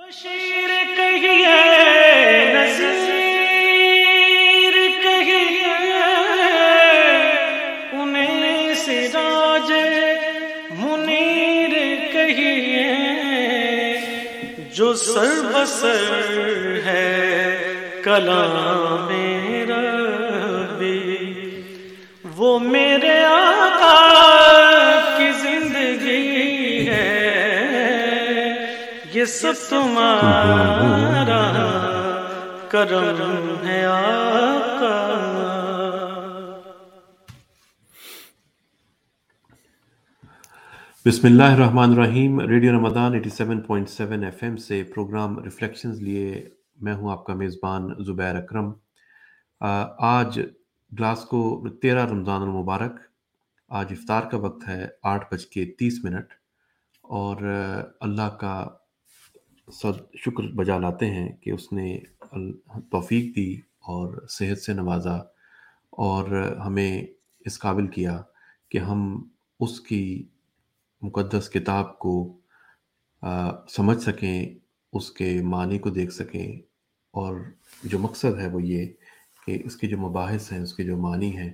بشیر کہیے نظیر کہیے، انہیں سراج منیر کہیے، جو سر بسر ہے کلام میرا بھی وہ میرے آقا یہ تمہارا کرم ہے آقا بسم اللہ الرحمن الرحیم، ریڈیو رمضان 87.7 ایف ایم سے پروگرام ریفلیکشنز لیے میں ہوں آپ کا میزبان زبیر اکرم۔ آج گلاسکو تیرہ رمضان المبارک، آج افطار کا وقت ہے آٹھ بج کے تیس منٹ اور اللہ کا سر شکر بجا لاتے ہیں کہ اس نے توفیق دی اور صحت سے نوازا اور ہمیں اس قابل کیا کہ ہم اس کی مقدس کتاب کو سمجھ سکیں، اس کے معنی کو دیکھ سکیں اور جو مقصد ہے وہ یہ کہ اس کے جو مباحث ہیں، اس کے جو معنی ہیں،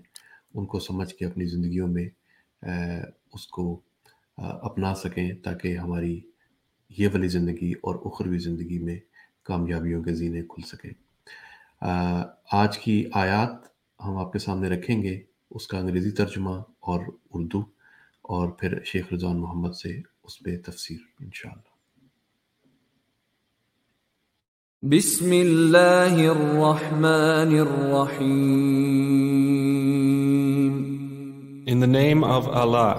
ان کو سمجھ کے اپنی زندگیوں میں اس کو اپنا سکیں تاکہ ہماری یہ والی زندگی اور اخروی زندگی میں کامیابیوں کے زینے کھل سکیں آج کی آیات ہم آپ کے سامنے رکھیں گے اس کا انگریزی ترجمہ اور اردو اور پھر شیخ رضوان محمد سے اس پہ تفسیر انشاءاللہ۔ بسم اللہ الرحمن الرحیم۔ In the name of Allah,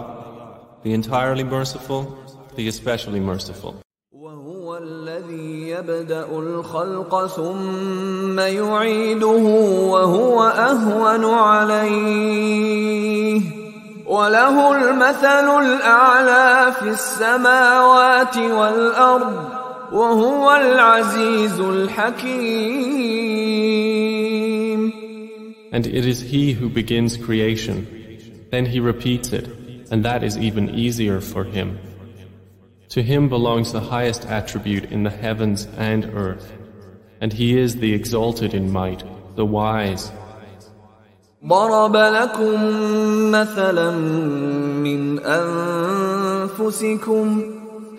the entirely merciful, the especially merciful. وهو الذي يبدأ الخلق ثم يعيده وهو أهون عليه وله المثل الأعلى في السماوات والأرض وهو العزيز الحكيم And it is He who begins creation, then He repeats it, and that is even easier for Him. To Him belongs the highest attribute in the heavens and earth, and He is the exalted in might, the wise. ضرب لكم مثلا من أنفسكم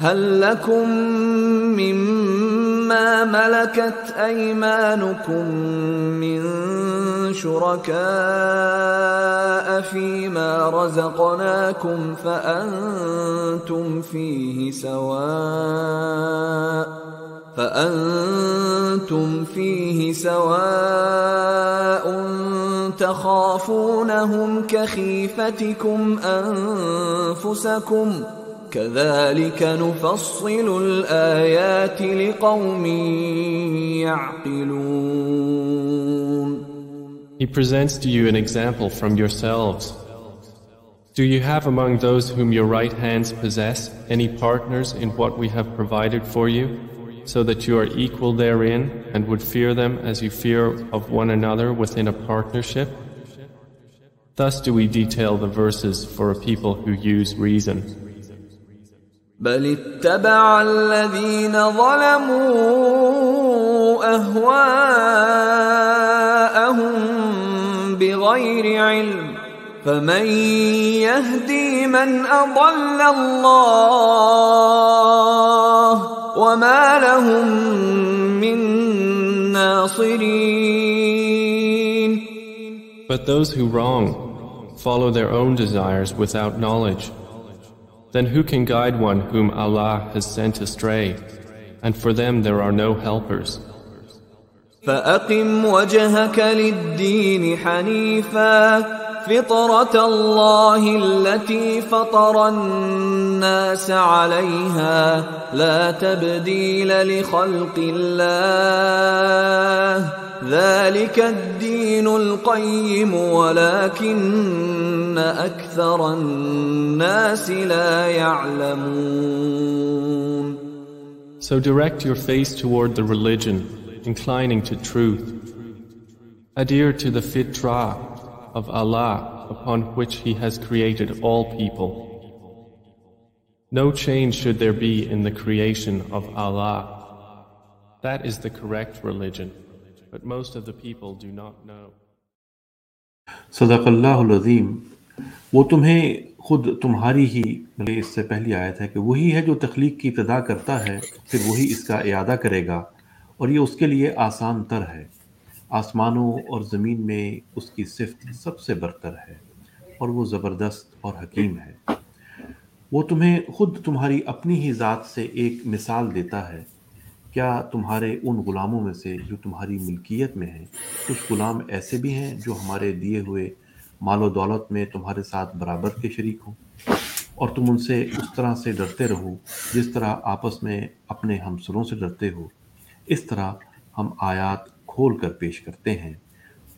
هل لكم مما ملكت أيمانكم من شركاء فيما رزقناكم فأنتم فيه سواء فأنتم فيه سواء تخافونهم كخيفتكم أنفسكم كذلك نفصل الآيات لقوم يعقلون He presents to you an example from yourselves. Do you have among those whom your right hands possess any partners in what we have provided for you, so that you are equal therein and would fear them as you fear of one another within a partnership? Thus do we detail the verses for a people who use reason. بل اتبع الذين ظلموا أهواءهم بغير علم فمن يهدي من أضل الله وما لهم من ناصرين But those who wrong follow their own desires without knowledge. Then who can guide one whom Allah has sent astray? And for them there are no helpers. فأقم وجهك للدين حنيفا فطرة الله التي فطر الناس عليها لا تبديل لخلق الله ذلك الدين القيم ولكن أكثر الناس لا يعلمون So direct your face toward the religion, inclining to truth. Adhere to the fitrah of Allah upon which He has created all people. No change should there be in the creation of Allah. That is the correct religion, but most of the people do not know. صدق اللہ العظیم وہ تمہیں خود تمہاری ہی اس سے پہلی آیت ہے کہ وہی ہے جو تخلیق کی ابتدا کرتا ہے، پھر وہی اس کا اعادہ کرے گا، اور یہ اس کے لیے آسان تر ہے۔ آسمانوں اور زمین میں اس کی صفت سب سے برتر ہے، اور وہ زبردست اور حکیم ہے۔ وہ تمہیں خود تمہاری اپنی ہی ذات سے ایک مثال دیتا ہے۔ کیا تمہارے ان غلاموں میں سے جو تمہاری ملکیت میں ہیں، کچھ غلام ایسے بھی ہیں جو ہمارے دیے ہوئے مال و دولت میں تمہارے ساتھ برابر کے شریک ہوں؟ اور تم ان سے اس طرح سے ڈرتے رہو جس طرح آپس میں اپنے ہمسروں سے ڈرتے ہو۔ اس طرح ہم آیات کھول کر پیش کرتے ہیں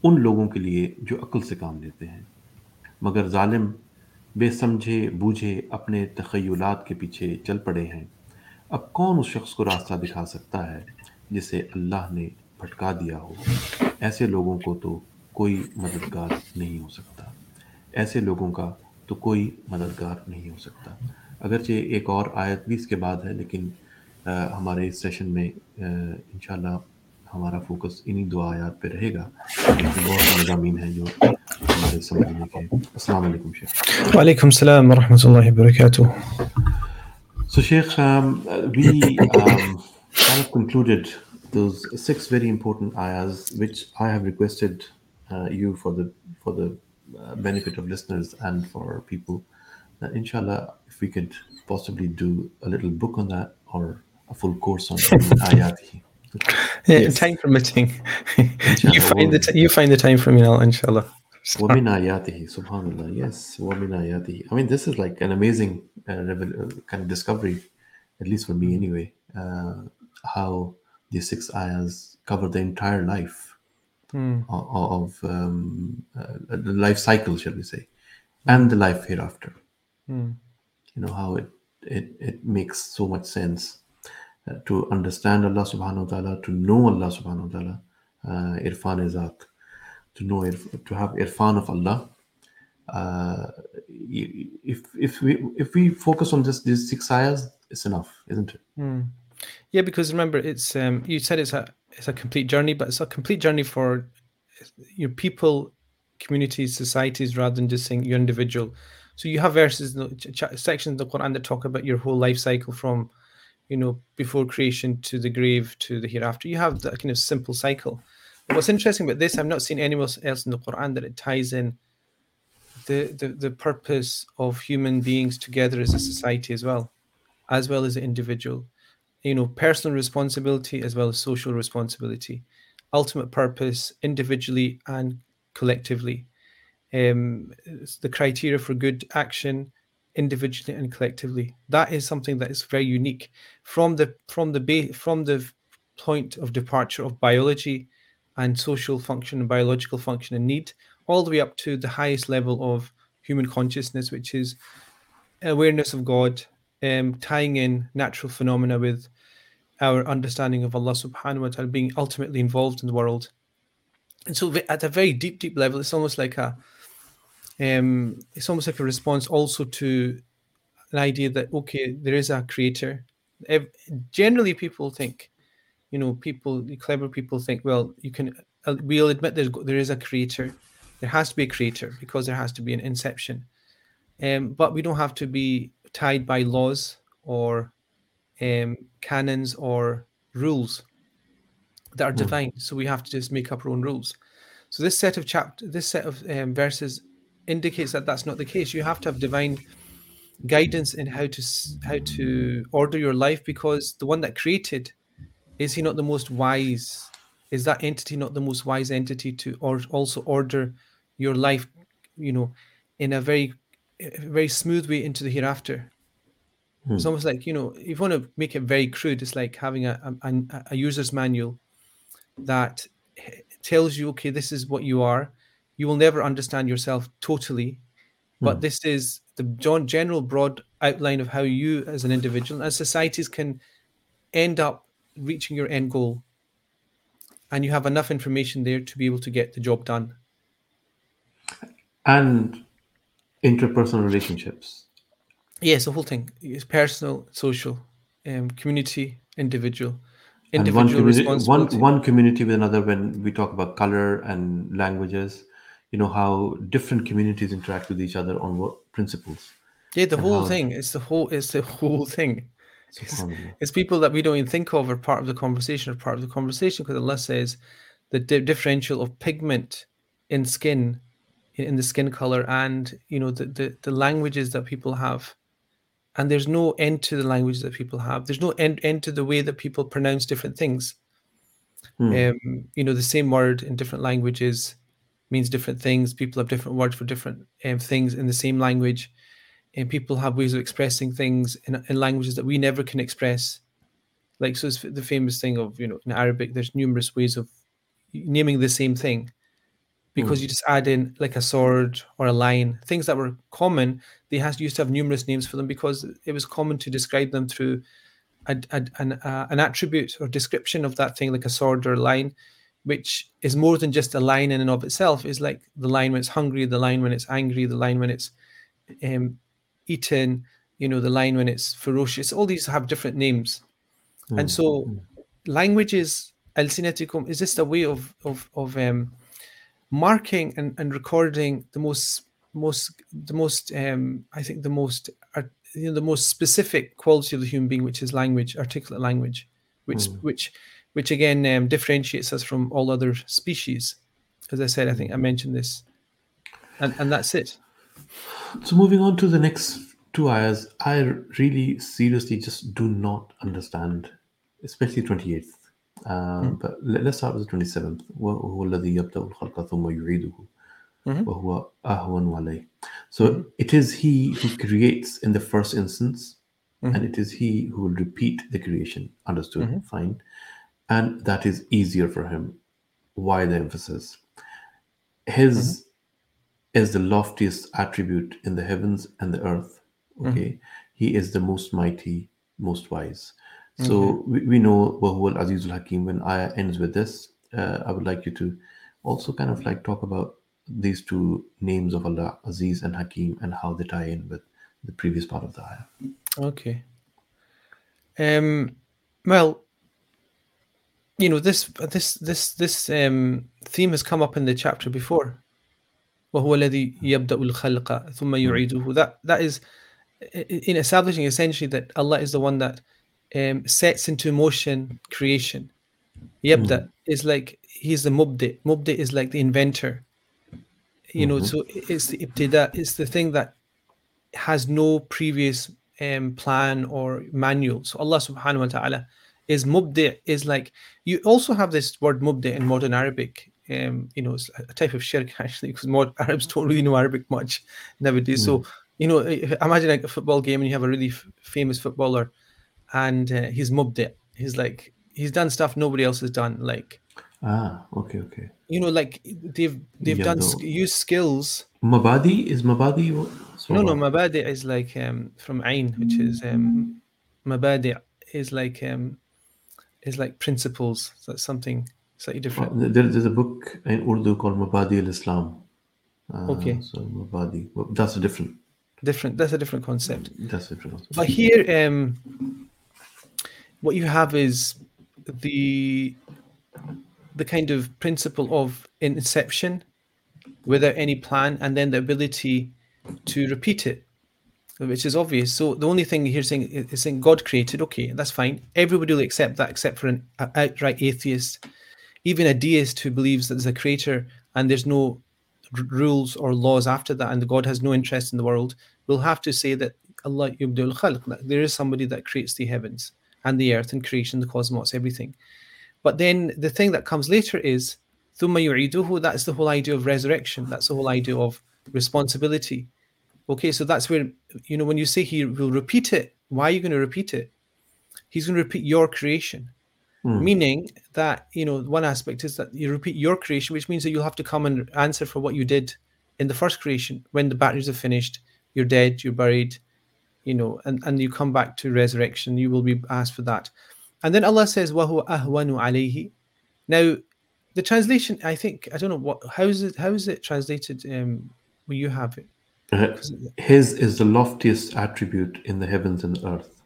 ان لوگوں کے لیے جو عقل سے کام لیتے ہیں۔ مگر ظالم بے سمجھے بوجھے اپنے تخیلات کے پیچھے چل پڑے ہیں۔ اب کون اس شخص کو راستہ دکھا سکتا ہے جسے اللہ نے پھٹکا دیا ہو؟ ایسے لوگوں کو تو کوئی مددگار نہیں ہو سکتا۔ ایسے لوگوں کا تو کوئی مددگار نہیں ہو سکتا۔ اگرچہ ایک اور آیت بھی اس کے بعد ہے، لیکن ہمارے اس سیشن میں انشاءاللہ ہمارا فوکس انہی دو آیات پہ رہے گا۔ بہت سارے ہیں جو ہمارے سمجھنے کے۔ السلام علیکم شیخ۔ وعلیکم السلام ورحمۃ اللہ وبرکاتہ۔ So Sheikh, um, we um, kind of concluded those six very important ayahs which I have requested uh, you for the for the uh, benefit of listeners and for people. That inshallah, if we could possibly do a little book on that or a full course on ayat. Yeah, yes. time permitting. you find the t- you find the time for me now, inshallah. وَمِنْ آيَاتِهِ Subhanallah. Yes, وَمِنْ آيَاتِهِ. I mean, this is like an amazing uh, uh, kind of discovery, at least for me anyway, uh, how these six ayahs cover the entire life mm. of um, uh, the life cycle, shall we say, and the life hereafter. Mm. You know how it it it makes so much sense uh, to understand Allah Subhanahu wa Taala, to know Allah Subhanahu wa Taala, uh, irfan izat, to know to have irfan of Allah. Uh, if if we if we focus on just these six ayahs, it's enough, isn't it? Mm. Yeah, because remember, it's um, you said it's a it's a complete journey, but it's a complete journey for your people, communities, societies, rather than just saying your individual. So you have verses, sections of the Quran that talk about your whole life cycle from, you know, before creation to the grave to the hereafter. You have that kind of simple cycle. What's interesting about this, I've not seen anywhere else in the Quran that it ties in the, the the purpose of human beings together as a society as well, as well as the individual. You know personal responsibility as well as social responsibility. Ultimate purpose individually and collectively. Um, the criteria for good action individually and collectively. That is something that is very unique from the from the from the point of departure of biology and social function and biological function and need all the way up to the highest level of human consciousness which is awareness of god um, tying in natural phenomena with our understanding of Allah subhanahu wa ta'ala being ultimately involved in the world. And so at a very deep, deep level, it's almost like a um, it's almost like a response also to an idea that okay, there is a creator. Generally, people think, you know, people, clever people think, well, you can, uh, we'll admit there's there is a creator. There has to be a creator because there has to be an inception. Um, but we don't have to be tied by laws or um, canons or rules that are mm. divine. So we have to just make up our own rules. So this set of chapter, this set of um, verses indicates that that's not the case. You have to have divine guidance in how to how to order your life because the one that created is he not the most wise is that entity not the most wise entity to or also order your life you know in a very very smooth way into the hereafter Hmm. It's almost like you know, if you want to make it very crude, it's like having a, a, a user's manual that tells you, okay, this is what you are. You will never understand yourself totally, but hmm. this is the general broad outline of how you, as an individual, as societies, can end up reaching your end goal, and you have enough information there to be able to get the job done. And interpersonal relationships yes, the whole thing is personal, social, um, community, individual, individual community one responsibility. one community with another when we talk about color and languages you know how different communities interact with each other on what principles Yeah, the whole how thing. It's the whole. It's the whole thing. It's, it's people that we don't even think of are part of the conversation. or part of the conversation because Allah says the di- differential of pigment in skin, in in the skin color, and you know the, the the languages that people have. And there's no end to the languages that people have. There's no end end to the way that people pronounce different things. Hmm. Um, you know, the same word in different languages means different things. People have different words for different um, things in the same language, and people have ways of expressing things in, in languages that we never can express. Like so, it's the famous thing of you know in Arabic, there's numerous ways of naming the same thing because you just add in like a sword or a line, things that were common. They has used to have numerous names for them because it was common to describe them through a, a, an, uh, an attribute or description of that thing, like a sword or a line, which is more than just a line in and of itself. Is like the line when it's hungry, the line when it's angry, the line when it's um, eaten, you know, the line when it's ferocious. All these have different names, and so languages, alsinatikum, is just a way of of of um, marking and, and recording the most most the most um i think the most art- you know the most specific quality of the human being which is language articulate language which which which again um, differentiates us from all other species. As i said i think i mentioned this. And and that's it So moving on to the next two ayahs, I really seriously just do not understand, especially 28th. Uh, But let, us start with the 27th. وهو الذي يبدأ الخلق ثم يعيده وهو أهون عليه. So it is he who creates in the first instance, and it is he who will repeat the creation. Understood? Fine. And that is easier for him. Why the emphasis? His is the loftiest attribute in the heavens and the earth. Okay, he is the most mighty, most wise. So we, we know Wahuwa al Azizul Hakim. When ayah ends with this, uh, I would like you to also kind of like talk about these two names of Allah, Aziz and Hakim, and how they tie in with the previous part of the ayah. Okay. Um, well, you know this this this this um, theme has come up in the chapter before. وهو الذي يبدأ الخلق ثم يعيده. That that is i- i- in establishing essentially that Allah is the one that um, sets into motion creation. Yabda is like he's the mubdi. Mubdi is like the inventor. You know, so it's the ibtida. It's the thing that has no previous um, plan or manual. So Allah subhanahu wa ta'ala is mubdi is like you also have this word mubdi in modern Arabic. Um, you know, it's a type of shirk actually, because more Arabs don't really know Arabic much nowadays. So, you know, imagine like a football game and you have a really f- famous footballer and uh, he's mubdi. He's like he's done stuff nobody else has done. Like Ah, okay, okay. you know, like they've they've Yeah, done no. skills Mabadi is Mabadi. what- No, no, mabadi is like um, from Ain, which is um, mabadi is like um, is like principles. So that's something slightly different. Uh, There, there's a book in Urdu called Mabadi al Islam. Uh, Okay. So Mabadi. Well, That's a different. Different. That's a different concept. That's a different. But here, um, what you have is the the kind of principle of inception without any plan, and then the ability to repeat it, which is obvious. So the only thing here saying is saying God created. Okay, that's fine. Everybody will accept that, except for an outright atheist, even a deist who believes that there's a creator and there's no r- rules or laws after that, and God has no interest in the world, will have to say that Allah yubdul khalq, there is somebody that creates the heavens and the earth and creation, the cosmos, everything. But then the thing that comes later is thumma yu'iduhu, that's the whole idea of resurrection. That's the whole idea of responsibility. Okay, so that's where, you know, when you say he will repeat it, why are you going to repeat it? He's going to repeat your creation. Mm. Meaning that, you know, one aspect is that you repeat your creation, which means that you'll have to come and answer for what you did in the first creation. When the batteries are finished, you're dead, you're buried, you know, and, and you come back to resurrection, you will be asked for that. And then Allah says, Wahu alayhi. Now, the translation, I think, I don't know what how is it how is it translated um will you have it? Uh, his is the loftiest attribute in the heavens and earth.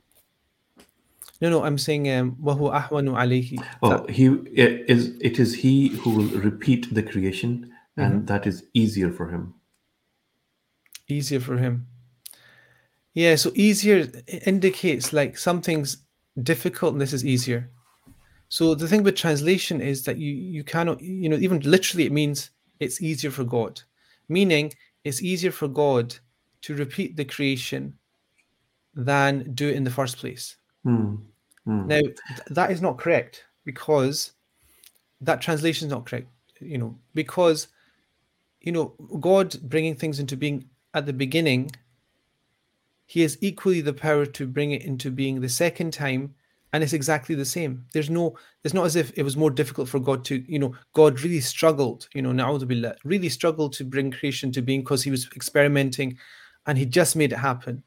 No, no, I'm saying um, وَهُوَ أَحْوَنُ عَلَيْهِ. Oh, he it is it is he who will repeat the creation, and that is easier for him. easier for him. Yeah, so easier indicates like something's difficult and this is easier. So the thing with translation is that you you cannot you know even literally it means it's easier for God, meaning it's easier for God to repeat the creation than do it in the first place. Hmm. Now th- that is not correct because that translation is not correct. You know because you know God bringing things into being at the beginning he has equally the power to bring it into being the second time and it's exactly the same there's no it's not as if it was more difficult for god to you know god really struggled you know na'udhu really struggled to bring creation to being because he was experimenting and he just made it happen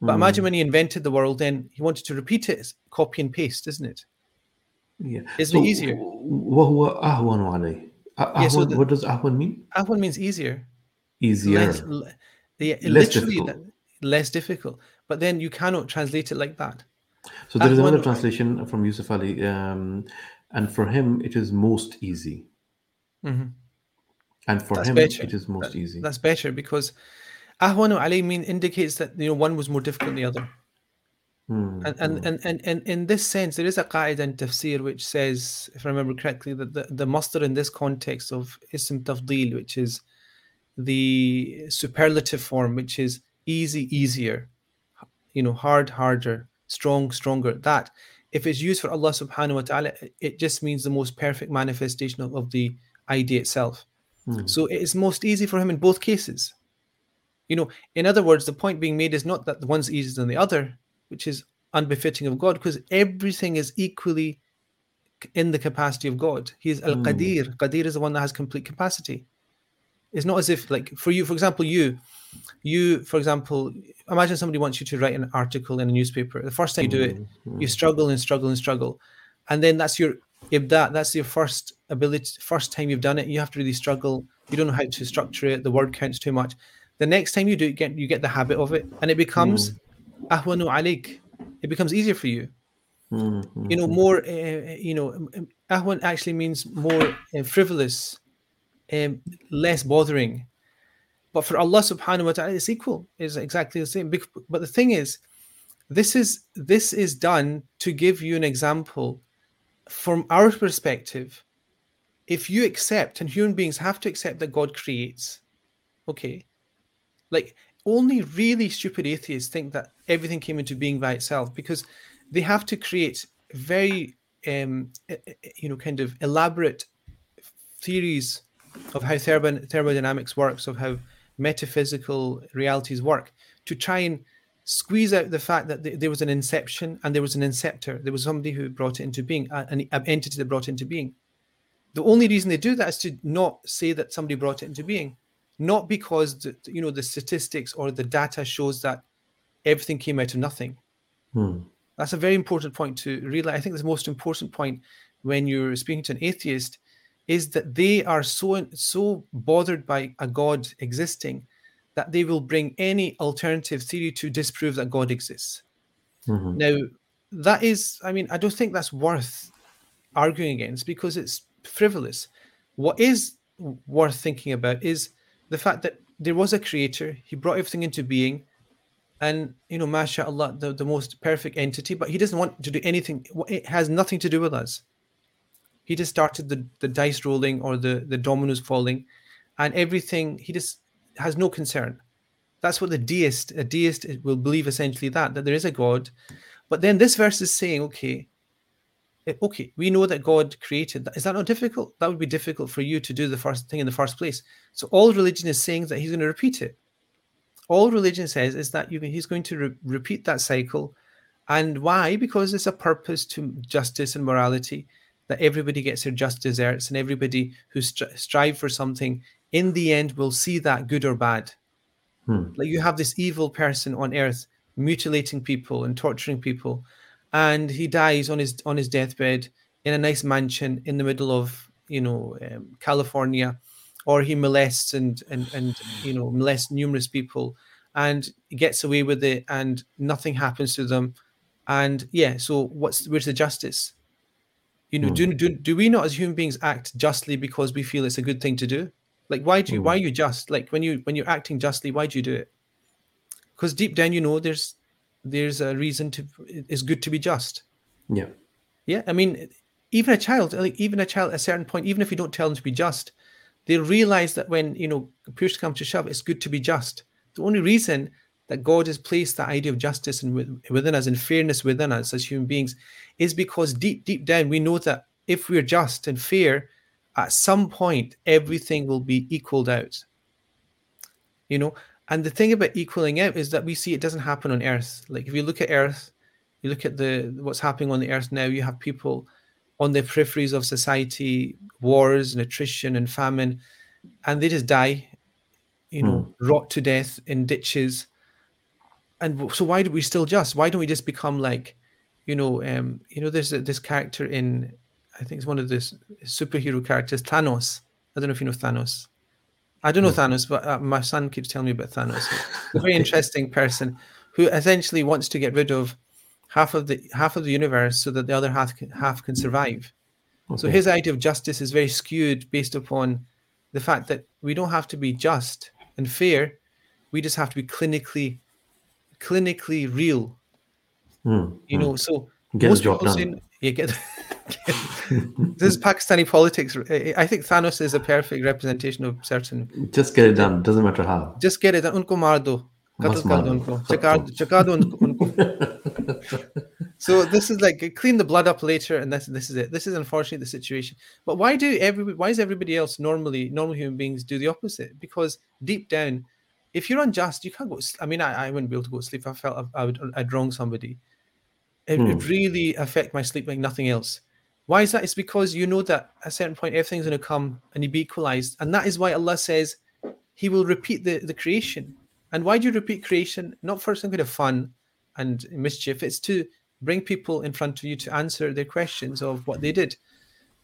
but imagine when he invented the world then he wanted to repeat it as copy and paste isn't it Yeah. Isn't it easier? وهو أهون عليه. أ- Yeah, so أهون- the- what does أهون mean? ahwan means easier Easier. less, l- yeah, Less literally difficult. that- less difficult but then you cannot translate it like that So there is Ahwan- another translation from Yusuf Ali, um, and for him it is most easy. Mhm. And for That's him better. it is most That- easy. That's better because ahwanu alayh mean indicates that you know one was more difficult than the other. Hmm, And and, and, and, and in this sense, there is a qaida in tafsir which says, if I remember correctly, that the, the muster in this context of ism tafdil, which is the superlative form, which is easy, easier, you know, hard, harder, strong, stronger. That if it's used for Allah subhanahu wa ta'ala, it- just means the most perfect manifestation of, of the idea itself. hmm. So it is most easy for him in both cases. You know, in other words, the point being made is not that the one's easier than the other, which is unbefitting of God, because everything is equally in the capacity of God. He is hmm. Al Qadir. Qadir is the one that has complete capacity. It's not as if, like, for you, for example, you, you, for example, imagine somebody wants you to write an article in a newspaper. The first time you do hmm. it, you struggle and struggle and struggle, and then that's your ibda. That's your first ability, first time you've done it. You have to really struggle. You don't know how to structure it. The word counts too much. The next time you do it, get you get the habit of it, and it becomes ahwanu alik. It becomes easier for you. Hmm, you know more uh, you know ahwan actually means more uh, frivolous um, less bothering. But for allah subhanahu wa ta'ala it's equal. It's exactly the same. But the thing is this is this is done to give you an example from our perspective. If you accept and human beings have to accept that god creates okay like only really stupid atheists think that everything came into being by itself because they have to create very um you know kind of elaborate theories of how thermo- thermodynamics works of how metaphysical realities work to try and squeeze out the fact that th- there was an inception and there was an inceptor. There was somebody who brought it into being an entity that brought it into being. The only reason they do that is to not say that somebody brought it into being not because the, you know the statistics or the data shows that everything came out of nothing hmm. that's a very important point to realize. I think the most important point when you're speaking to an atheist is that they are so so bothered by a God existing that they will bring any alternative theory to disprove that God exists. Mhm. Now, that is, I mean, I don't think that's worth arguing against because it's frivolous. What is worth thinking about is the fact that there was a creator, he brought everything into being, and you know, mashallah, the, the most perfect entity, but he doesn't want to do anything, it has nothing to do with us. He just started the, the dice rolling or the, the dominoes falling, and everything, he just has no concern. That's what the deist, a deist will believe essentially that, that there is a God. But then this verse is saying, okay, okay, we know that God created that. Is that not difficult? That would be difficult for you to do the first thing in the first place. So all religion is saying that he's going to repeat it. All religion says is that you, he's going to re- repeat that cycle. And why? Because it's a purpose to justice and morality, that everybody gets their just deserts and everybody who stri- strive for something in the end will see that good or bad. Hmm. Like you have this evil person on earth mutilating people and torturing people, and he dies on his on his deathbed in a nice mansion in the middle of you know um, California, or he molests and and and you know molests numerous people, and gets away with it, and nothing happens to them. And yeah, so what's where's the justice? You know, do, do do we not as human beings act justly because we feel it's a good thing to do? Like why do you why are you just? Like when you when you're acting justly, why do you do it? Because deep down you know there's there's a reason to it's good to be just. Yeah. Yeah, I mean, even a child, like even a child at a certain point, even if you don't tell them to be just, they'll realize that when you know push comes to shove, it's good to be just. The only reason that God has placed that idea of justice and within us and fairness within us as human beings is because deep, deep down we know that if we're just and fair, at some point everything will be equaled out. You know, and the thing about equaling out is that we see it doesn't happen on Earth. Like if you look at Earth, you look at the what's happening on the Earth now. You have people on the peripheries of society, wars and attrition and famine, and they just die. You know, mm. rot to death in ditches and so why do we still just why don't we just become like you know um you know there's a, this character in i think it's one of the superhero characters thanos i don't know if you know thanos i don't know thanos but uh, my son keeps telling me about thanos. A very interesting person who essentially wants to get rid of half of the half of the universe so that the other half can, half can survive. Okay. so his idea of justice is very skewed based upon the fact that we don't have to be just and fair. We just have to be clinically clinically real. Mm, you know, so get most people say, yeah, get, this is Pakistani politics. I think Thanos is a perfect representation of certain. Just get it done. Doesn't matter how. Just get it done. Unko maar do. so this is like clean the blood up later, and this this is it. This is unfortunately the situation. But why do every why is everybody else normally normal human beings do the opposite? Because deep down if you're unjust, you can't go. I mean, I, I wouldn't be able to go to sleep. If I felt I, I would I'd wrong somebody. It would hmm. really affect my sleep like nothing else. Why is that? It's because you know that at a certain point everything's going to come and be equalized, and that is why Allah says He will repeat the the creation. And why do you repeat creation? Not for some kind of fun and mischief. It's to bring people in front of you to answer their questions of what they did.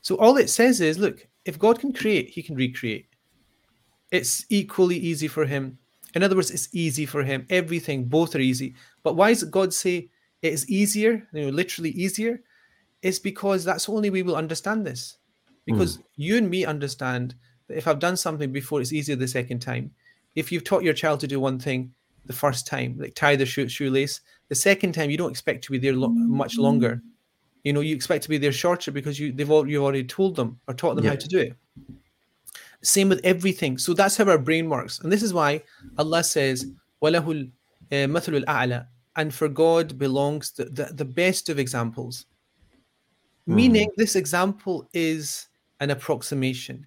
So all it says is, look, if God can create, He can recreate. It's equally easy for Him in other words, it's easy for him. Everything, both are easy. But why does God say it is easier, you know, literally easier? it's because that's only we will understand this. Because mm. you and me understand that if I've done something before, it's easier the second time. If you've taught your child to do one thing the first time, like tie the shoe, shoelace, the second time you don't expect to be there lo- much longer. You know, you expect to be there shorter because you they've all, you've already told them or taught them yeah. how to do it. Same with everything. So that's how our brain works, and this is why Allah says, "Walahul eh, mathalul a'la," and for God belongs the, the, the best of examples. Mm. Meaning this example is an approximation.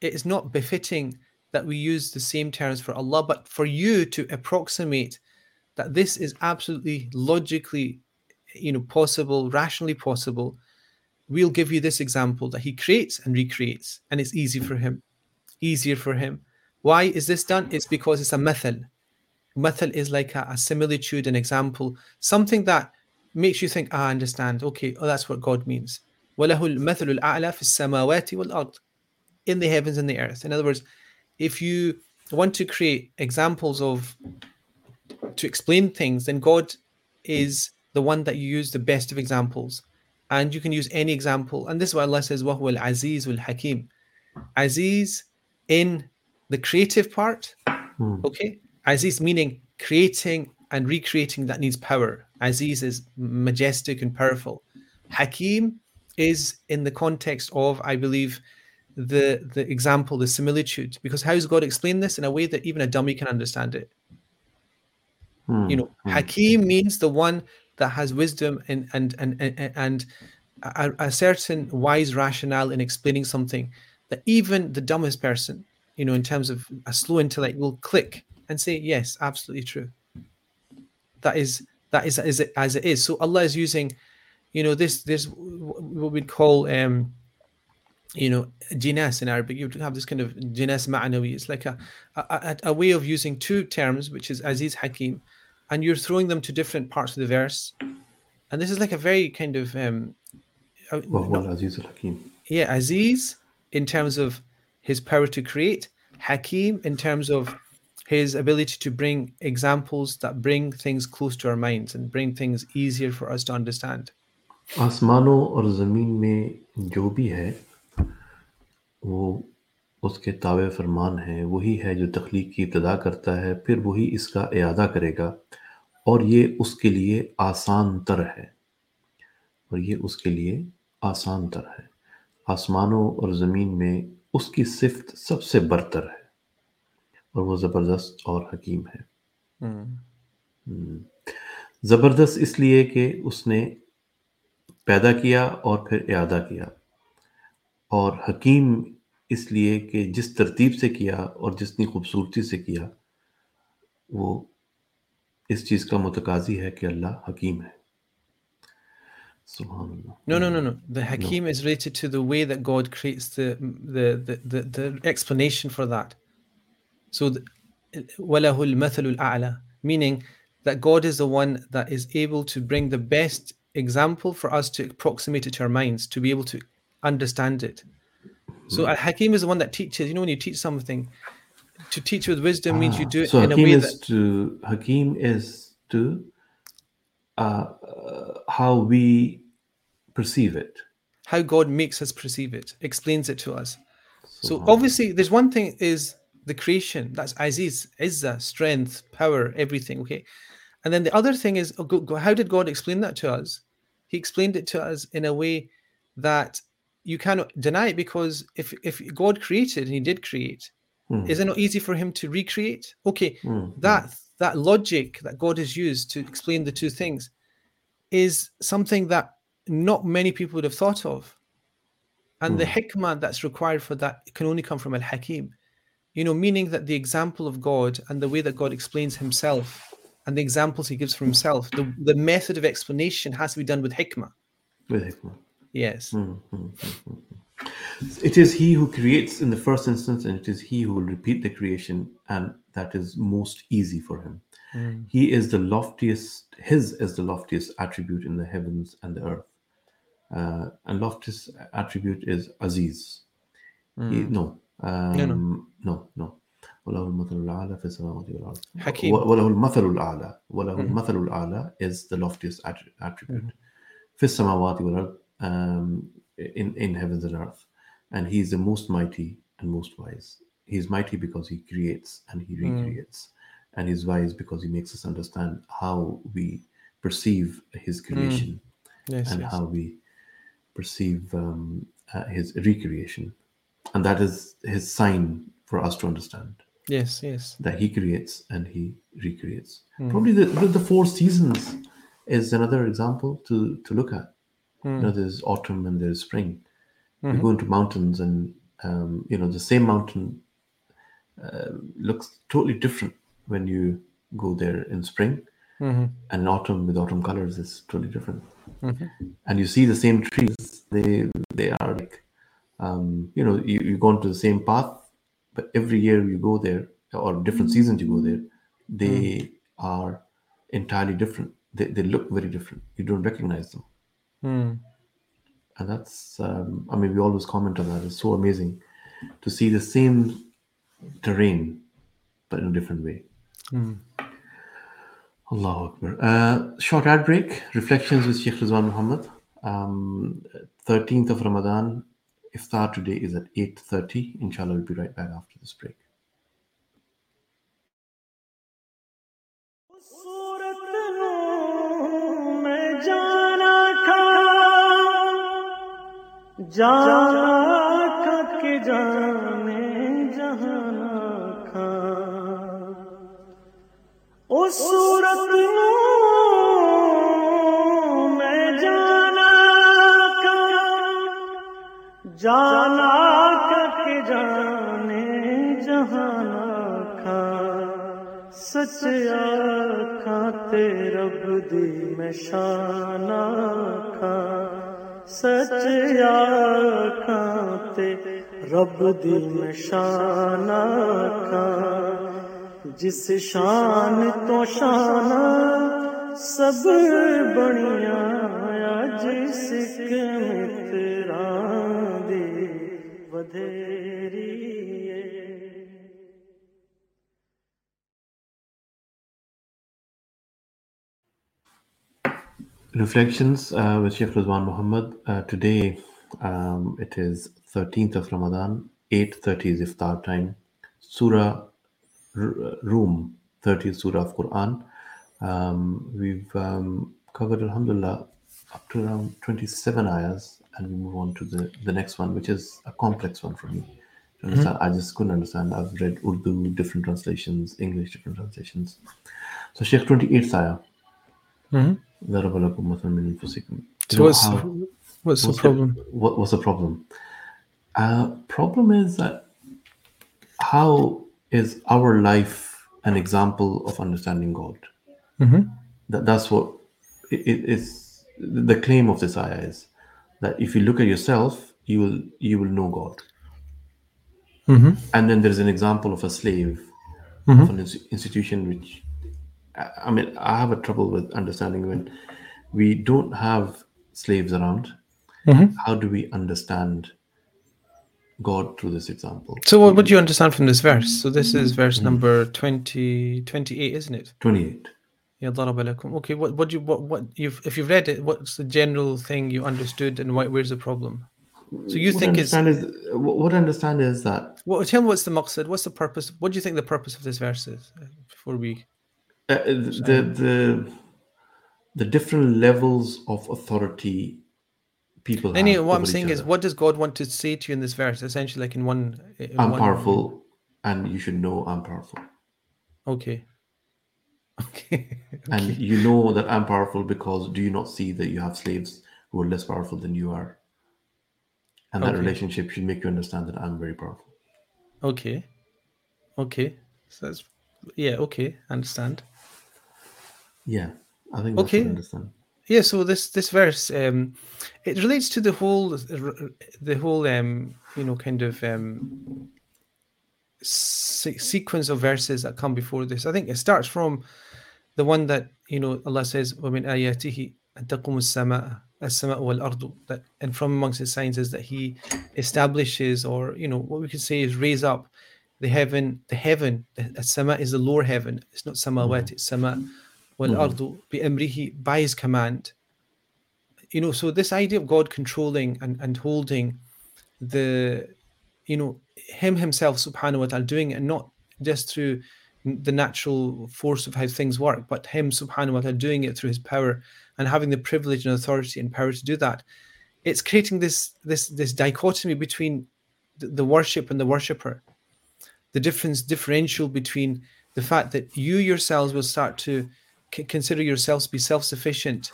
It is not befitting that we use the same terms for Allah, but for you to approximate that this is absolutely logically you know possible rationally possible we'll give you this example that he creates and recreates and it's easy for him easier for him. Why is this done? It's because it's a mathal. Mathal is like a, a similitude, an example, something that makes you think, ah, I understand. Okay, oh, that's what God means. In the heavens and the earth. In other words, if you want to create examples of to explain things, then God is the one that you use the best of examples. And you can use any example. And this is why Allah says, وَهُوَ الْعَزِيزُ الْحَكِيمُ Aziz in the creative part, mm. okay, Aziz meaning creating and recreating that needs power. Aziz is majestic and powerful. Hakim is in the context of, I believe, the the example, the similitude. Because how does God explain this in a way that even a dummy can understand it? Mm. You know, mm. Hakim means the one that has wisdom and and and and, and a, a certain wise rationale in explaining something that even the dumbest person, you know, in terms of a slow intellect, will click and say, "Yes, absolutely true." That is that is as it as it is. So Allah is using, you know, this this what we'd call, um, you know, jinas in Arabic. You have this kind of jinas ma'nawi. It's like a, a a way of using two terms, which is Aziz Hakim, and you're throwing them to different parts of the verse. And this is like a very kind of um, well, well Aziz Hakim. Yeah, Aziz in terms of his power to create, Hakim in terms of his ability to bring examples that bring things close to our minds and bring things easier for us to understand. آسمانوں اور زمین میں جو بھی ہے، وہ اس کے تابع فرمان ہے وہی ہے جو تخلیق کی ابتدا کرتا ہے، پھر وہی اس کا اعادہ کرے گا۔ اور یہ اس کے لیے آسان تر ہے۔ اور یہ اس کے لیے آسان تر ہے۔ آسمانوں اور زمین میں اس کی صفت سب سے برتر ہے۔ اور وہ زبردست اور حکیم ہے زبردست اس لیے کہ اس نے پیدا کیا اور پھر اعادہ کیا اور حکیم اس لیے کہ جس ترتیب سے کیا اور جتنی خوبصورتی سے کیا وہ اس چیز کا متقاضی ہے کہ اللہ حکیم ہے سبحان اللہ No, no, no, no. The Hakim no. is related to the way that God creates the, the, the, the, the explanation for that. So, meaning that God is the one that is able to bring the best example for us to approximate it to our minds, to be able to understand it. So hmm. Al Hakim is the one that teaches. You know, when you teach something, to teach with wisdom ah, means you do it ah, so in Hakim a way is that. To, Hakim is to uh, uh, how we perceive it. How God makes us perceive it, explains it to us. So, so obviously, there's one thing is the creation. That's Aziz, Izzah, strength, power, everything. Okay, and then the other thing is, oh, how did God explain that to us? He explained it to us in a way that you cannot deny it because if if God created and He did create, Hmm. is it not easy for Him to recreate? Okay, Hmm. that that logic that God has used to explain the two things is something that not many people would have thought of. And the hikmah that's required for that can only come from Al Hakim. You know, meaning that the example of God and the way that God explains himself and the examples he gives for himself, the, the method of explanation has to be done with hikmah. With hikmah. Yes. Hmm, hmm, hmm, it is he who creates in the first instance, and it is he who will repeat the creation, and that is most easy for him. He is the loftiest, his is the loftiest attribute in the heavens and the earth. Uh, and loftiest attribute is Aziz. He, no, um, no. no, no. وله المثل الأعلى في السماوات والأرض. حكيم. و- وله المثل الأعلى وله المثل الأعلى is the loftiest attri- attribute. في السماوات والأرض um, in, in heavens and earth. And he is the most mighty and most wise. He is mighty because he creates and he recreates. And he's wise because he makes us understand how we perceive his creation Yes. and yes. how we perceive um, uh, his recreation. And that is his sign for us to understand Yes, yes. that he creates and he recreates. Hmm. Probably the, the four seasons is another example to, to look at. You hmm. know, there's autumn and there's spring. You mm-hmm. go into mountains and, um, you know, the same mountain uh, looks totally different when you go there in spring. Mm-hmm. And in autumn with autumn colors is totally different. Mm-hmm. And you see the same trees, they they are like um, you know, you, you go into the same path, but every year you go there, or different seasons you go there, they are entirely different. They, they look very different. You don't recognize them. Mm. And that's, um, I mean, we always comment on that. It's so amazing to see the same terrain, but in a different way. Allahu Akbar. Uh, short ad break. Reflections with Sheikh Rizwan Muhammad. Um, 13th of Ramadan Iftar today is at 8.30. Inshallah, we'll be right back after this break. सूरत नूं मैं जाना था जाना था के जाने जहाना खा ओ सूरत नूं جانا کے جانے جہانا کھا سچیا کھاتے رب دی میں شانا کھا سچیا کھاتے رب دی میں شانا کھا جس شان تو شانا سب بنیا جس میں Reflections uh, with Sheikh Rizwan Muhammad. Uh, today um, it is 13th of Ramadan, 8.30 is iftar time. Surah R- uh, Room, 30th Surah of Quran. Um, we've um, covered, alhamdulillah, up to around 27 ayahs and we move on to the, the next one, which is a complex one for me. To mm-hmm. understand, mm-hmm. I just couldn't understand. I've read Urdu, different translations, English, different translations. So Sheikh 28 ayah. Mm-hmm. So what's, how, the, what's, the problem? The, what, what's the problem? Uh, problem is that how is our life an example of understanding God? Mm-hmm. That, that's what it, it's the claim of this ayah is that if you look at yourself, you will you will know God. Mhm. And then there's an example of a slave Mhm. of an ins- institution which I mean I have a trouble with understanding when we don't have slaves around. Mhm. How do we understand God through this example? So what, what do you understand from this verse? So this is verse number 20, 28, isn't it? 28. Yeah, alaikum. Okay, what what you what what you've if you've read it, what's the general thing you understood and why, where's the problem? So you what think it's is, what I understand is that well, tell me what's the maqsad, what's the purpose? What do you think the purpose of this verse is? Uh, before we uh, uh the the the different levels of authority people. Any what I'm saying is, what does God want to say to you in this verse? Essentially, like in one. In I'm one... powerful, and you should know I'm powerful. Okay. Okay. And you know that I'm powerful because do you not see that you have slaves who are less powerful than you are? And that Okay. relationship should make you understand that I'm very powerful. Okay. Okay. So that's yeah. Okay. Understand. Yeah, I think Okay. understand. Yeah. So this this verse um, it relates to the whole the whole um you know kind of um se- sequence of verses that come before this. I think it starts from the one that you know Allah says وَمِنْ آيَاتِهِ أَن تَقُومُ السَّمَاء السَّمَاء وَالْأَرْضُ that and from amongst his signs is that he establishes or you know what we could say is raise up the heaven the heaven the sama is the lower heaven it's not samawat it's sama وَالْأَرْضُ بِأَمْرِهِ by his command you know so this idea of God controlling and, and holding the you know him himself subhanahu wa ta'ala doing it not just through the natural force of how things work but him subhanahu wa ta'ala doing it through his power and having the privilege and authority and power to do that. It's creating this this this dichotomy between the, the worship and the worshipper. The difference differential between the fact that you yourselves will start to c- consider yourselves to be self-sufficient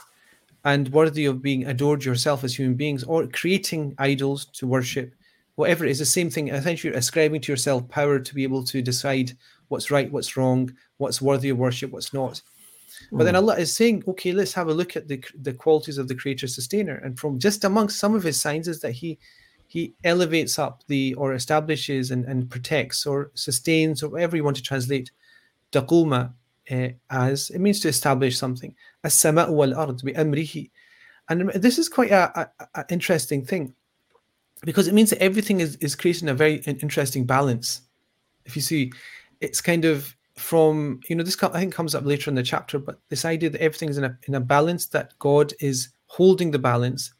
and worthy of being adored yourself as human beings or creating idols to worship whatever it is the same thing. Essentially ascribing to yourself power to be able to decide what's right what's wrong what's worthy of worship what's not. But then allah is saying okay let's have a look at the the qualities of the creator sustainer. And from just amongst some of his signs is that he he elevates up the or establishes and, and protects or sustains or whatever you want to translate taquma uh, as it means to establish something. As-sama' wal-ard bi-amrihi and this is quite a, a, a interesting thing because it means that everything is, is creating a very interesting balance. If you see it's kind of from you know this i think comes up later in the chapter but this idea that everything's in a, in a balance that god is holding the balance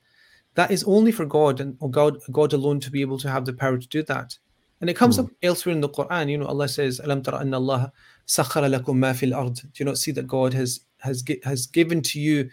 that is only for god and or god god alone to be able to have the power to do that. And it comes up elsewhere in the quran you know allah says alam tara anna allah sakhara lakum ma fil ard. Do you not see that god has has has given to you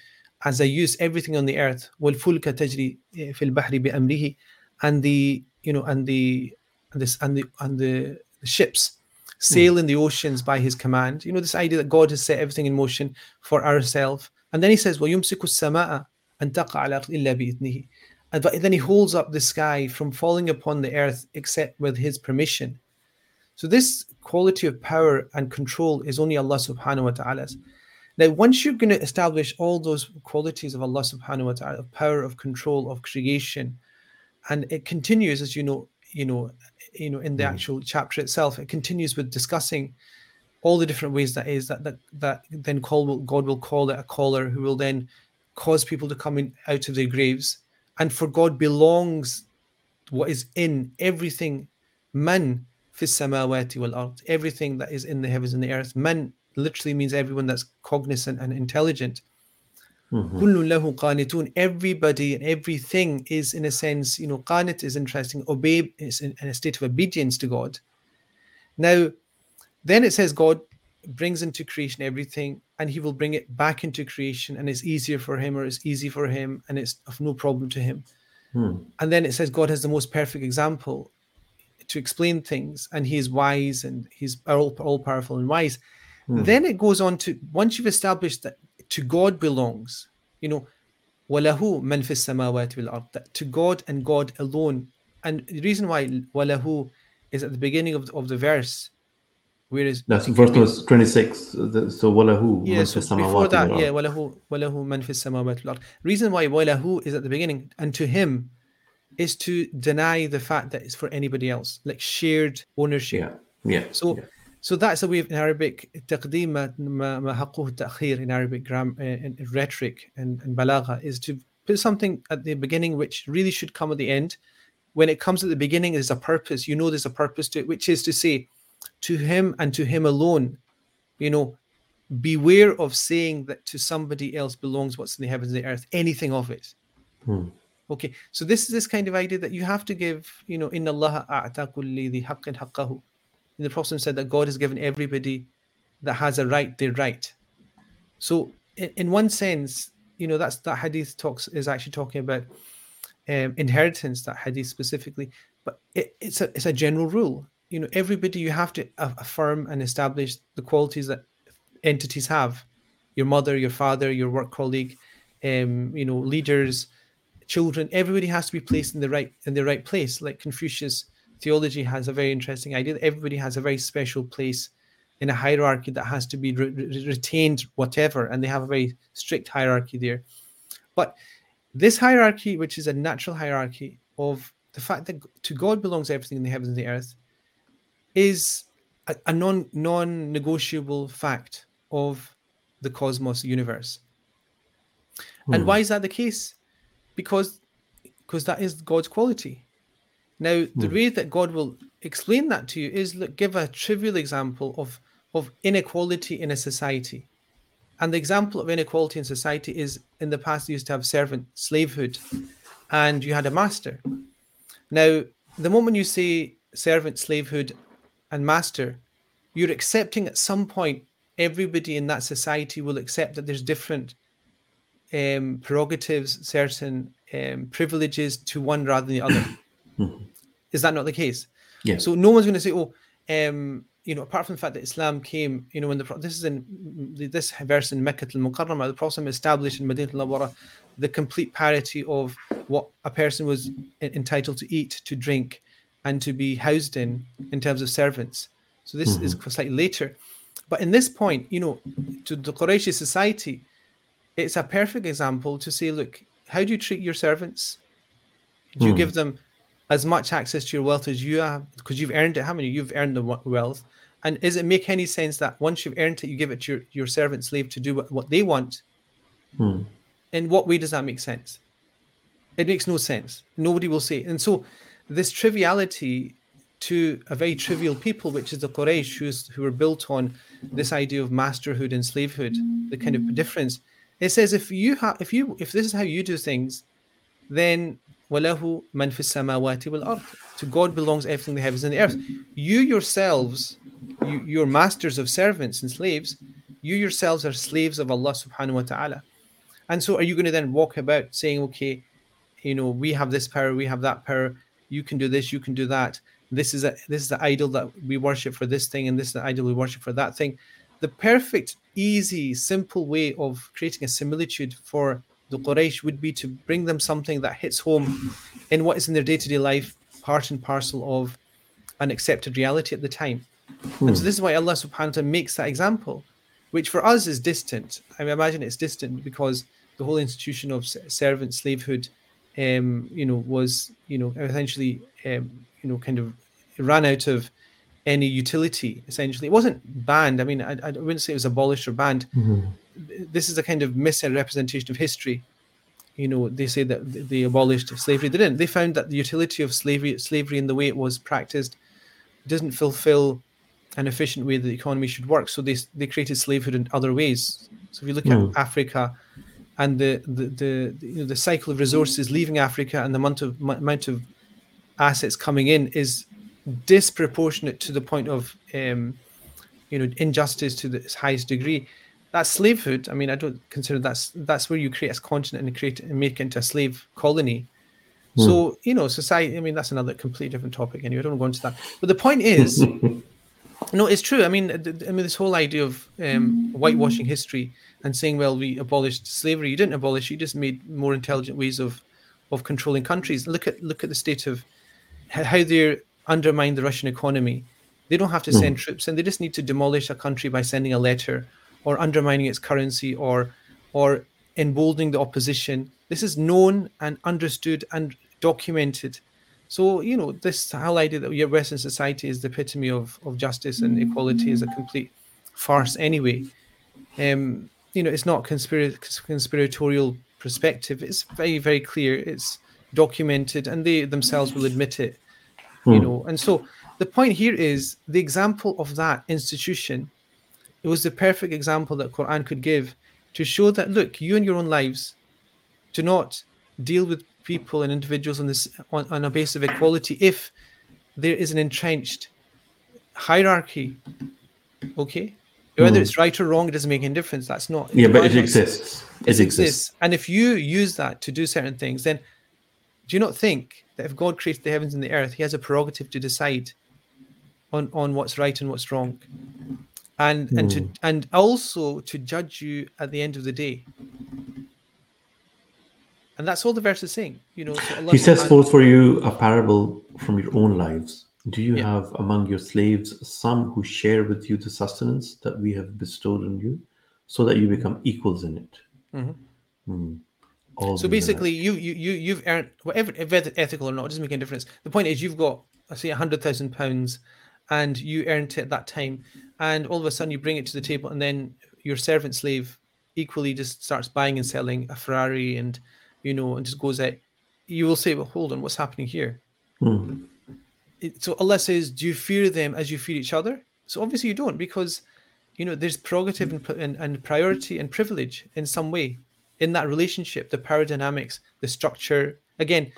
as i use everything on the earth? Wal fulka tajri eh, fil bahri bi amrihi and the you know and the and this and the and the, the ships sail in the oceans by his command you know this idea that god has set everything in motion for ourselves and then he says وَيُمْسِكُ السَّمَاءَ أَن تَقَعَ عَلَى الْأَرْضِ إِلَّا بِإِذْنِهِ and but then he holds up the sky from falling upon the earth except with his permission so this quality of power and control is only Allah subhanahu wa ta'ala's. Now, once you're going to establish all those qualities of Allah subhanahu wa ta'ala, of power, of control, of creation, and it continues as you know, you know, you know, in the mm. actual chapter itself, it continues with discussing all the different ways that is that that that then call will, God will call it a caller who will then cause people to come in out of their graves, and for God belongs what is in everything. Man fi samawati wal ard everything that is in the heavens and the earth. Man literally means everyone that's cognizant and intelligent Mm-hmm. Everybody and everything is, in a sense, you know, qanit is interesting, obey is in, a state of obedience to God. Now, then it says God brings into creation everything and he will bring it back into creation and it's easier for him or it's easy for him and it's of no problem to him. Hmm. And then it says God has the most perfect example to explain things and he is wise and he's all, all powerful and wise. Hmm. Then it goes on to once you've established that to God belongs. You know, walahu man fis samawati wal ard. To God and God alone. And the reason why walahu is at the beginning of the, of the verse, where is that's verse was twenty six. So walahu yeah, man so fis before that, yeah, walahu walahu man fis samawati wal ard. Reason why walahu is at the beginning, and to Him is to deny the fact that it's for anybody else, like shared ownership. Yeah. Yeah. So yeah. so that's a way of, in Arabic تقديم ما ما ما حقه التأخير in Arabic gram, uh, in, in rhetoric and, and balagha is to put something at the beginning which really should come at the end. When it comes at the beginning, there's a purpose. You know, there's a purpose to it, which is to say, to him and to him alone. You know, beware of saying that to somebody else belongs what's in the heavens and the earth, anything of it. Okay, so this is this kind of idea that you have to give, you know, in Allah a'ta kulli dhi haqqin haqqahu. The Prophet said that God has given everybody that has a right their right. So in, in one sense, you know, that's that hadith talks is actually talking about um, inheritance, that hadith specifically, but it, it's a it's a general rule. You know, everybody you have to affirm and establish the qualities that entities have. Your mother, your father, your work colleague, um, you know, leaders, children. Everybody has to be placed in the right in the right place. Like Confucius theology has a very interesting idea that everybody has a very special place in a hierarchy that has to be re- re- retained, whatever, and they have a very strict hierarchy there. But this hierarchy, which is a natural hierarchy of the fact that to God belongs everything in the heavens and the earth, is a, a non non negotiable fact of the cosmos universe. And hmm. why is that the case? Because because that is God's quality. Now, the way that God will explain that to you is look, give a trivial example of of inequality in a society. And the example of inequality in society is in the past, you used to have servant slavehood and you had a master. Now, the moment you say servant slavehood and master, you're accepting at some point everybody in that society will accept that there's different um, prerogatives, certain um, privileges to one rather than the other. Mm-hmm. Is that not the case? Yeah. So no one's going to say, "Oh, um, you know," apart from the fact that Islam came, you know, when the this is in this verse in Mecca al-Mukarramah, the Prophet established in Medina al-Nawara the complete parity of what a person was entitled to eat, to drink, and to be housed in in terms of servants. So this is mm-hmm. slightly later, but in this point, you know, to the Qurayshi society, it's a perfect example to say, look, how do you treat your servants? Do you mm. give them as much access to your wealth as you have because you've earned it? How many you've earned the wealth? And does it make any sense that once you've earned it, you give it to your, your servant slave to do what, what they want? Hmm. In what way does that make sense? It makes no sense. Nobody will say. And so, this triviality to a very trivial people, which is the Quraysh, who's, who were built on this idea of masterhood and slavehood, the kind of difference. It says if you have, if you, if this is how you do things, then وَلَهُ مَنْ فِي السَّمَاوَاتِ وَالْأَرْضِ To God belongs everything in the heavens and the earth. You yourselves, you, you're masters of servants and slaves. You yourselves are slaves of Allah subhanahu wa ta'ala. And so are you going to then walk about saying, okay, you know, we have this power, we have that power, you can do this, you can do that. This is a this is the idol that we worship for this thing, and this is the idol we worship for that thing. The perfect, easy, simple way of creating a similitude for the Quraysh would be to bring them something that hits home in what is in their day-to-day life, part and parcel of an accepted reality at the time. And so this is why Allah subhanahu wa ta'ala makes that example, which for us is distant. I imagine it's distant because the whole institution of servant slavehood, um, you know, was, you know, essentially, um, you know, kind of ran out of any utility, essentially. It wasn't banned. I mean, I, I wouldn't say it was abolished or banned. This is a kind of misrepresentation of history you know, they say that they abolished slavery. They didn't. They found that the utility of slavery, slavery in the way it was practiced, doesn't fulfill an efficient way that the economy should work. So they they created slavehood in other ways. So if you look at Africa, and the the the, you know, the cycle of resources leaving Africa and the amount of amount of assets coming in is disproportionate to the point of um, you know injustice to the highest degree. That's slavehood. I mean, I don't consider that's that's where you create a continent and create and make it into a slave colony. So you know, society. I mean, that's another completely different topic. Anyway, I don't want to go into that. But the point is, no, it's true. I mean, I mean, this whole idea of um, whitewashing history and saying, well, we abolished slavery. You didn't abolish. You just made more intelligent ways of of controlling countries. Look at look at the state of how they undermine the Russian economy. They don't have to send troops, and they just need to demolish a country by sending a letter or undermining its currency or or emboldening the opposition. This is known and understood and documented. So you know this whole idea that your Western society is the epitome of of justice and equality is a complete farce anyway. Um, you know, it's not conspira- conspiratorial perspective. It's very very clear. It's documented, and they themselves will admit it. You know, and so the point here is the example of that institution. It was the perfect example that Quran could give to show that look, you in your own lives do not deal with people and individuals on this on, on a basis of equality if there is an entrenched hierarchy. Okay, whether hmm. it's right or wrong, it doesn't make any difference. That's not Yeah, but it exists. It, it exists. exists. And if you use that to do certain things, then do you not think that if God created the heavens and the earth, He has a prerogative to decide on on what's right and what's wrong, and and to and also to judge you at the end of the day. And that's all the verse is saying. You know, so He sets subhanahu- forth for you a parable from your own lives. Do you Yeah. have among your slaves some who share with you the sustenance that we have bestowed on you, so that you become equals in it? Mhm. Hmm. All So basically, you you you you've earned whatever it's ethical or not, it doesn't make any difference. The point is, you've got I say a hundred thousand pounds, and you earned it at that time, and all of a sudden you bring it to the table, and then your servant slave equally just starts buying and selling a Ferrari, and you know, and just goes out. You will say, "Well, hold on, what's happening here?" Hmm. So Allah says, "Do you fear them as you fear each other?" So obviously you don't, because you know there's prerogative and, and, and priority and privilege in some way in that relationship, the power dynamics, the structure. Again,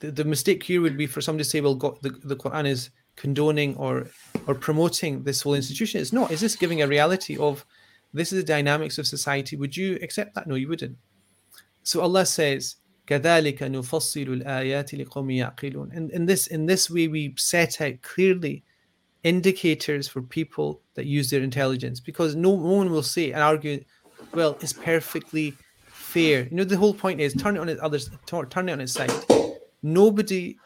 the, the mistake here would be for somebody to say, "Well, God, the, the Quran is condoning or or promoting this whole institution." It's not. Is this giving a reality of this is the dynamics of society? Would you accept that? No, you wouldn't. So Allah says, كَذَلِكَ نُفَصِّلُ الْآيَاتِ لِقَوْمٍ يَعْقِلُونَ And in this, in this way, we set out clearly indicators for people that use their intelligence because no, no one will say and argue, well, it's perfectly fair. You know, the whole point is turn it on its others, tur- turn it on its side. Nobody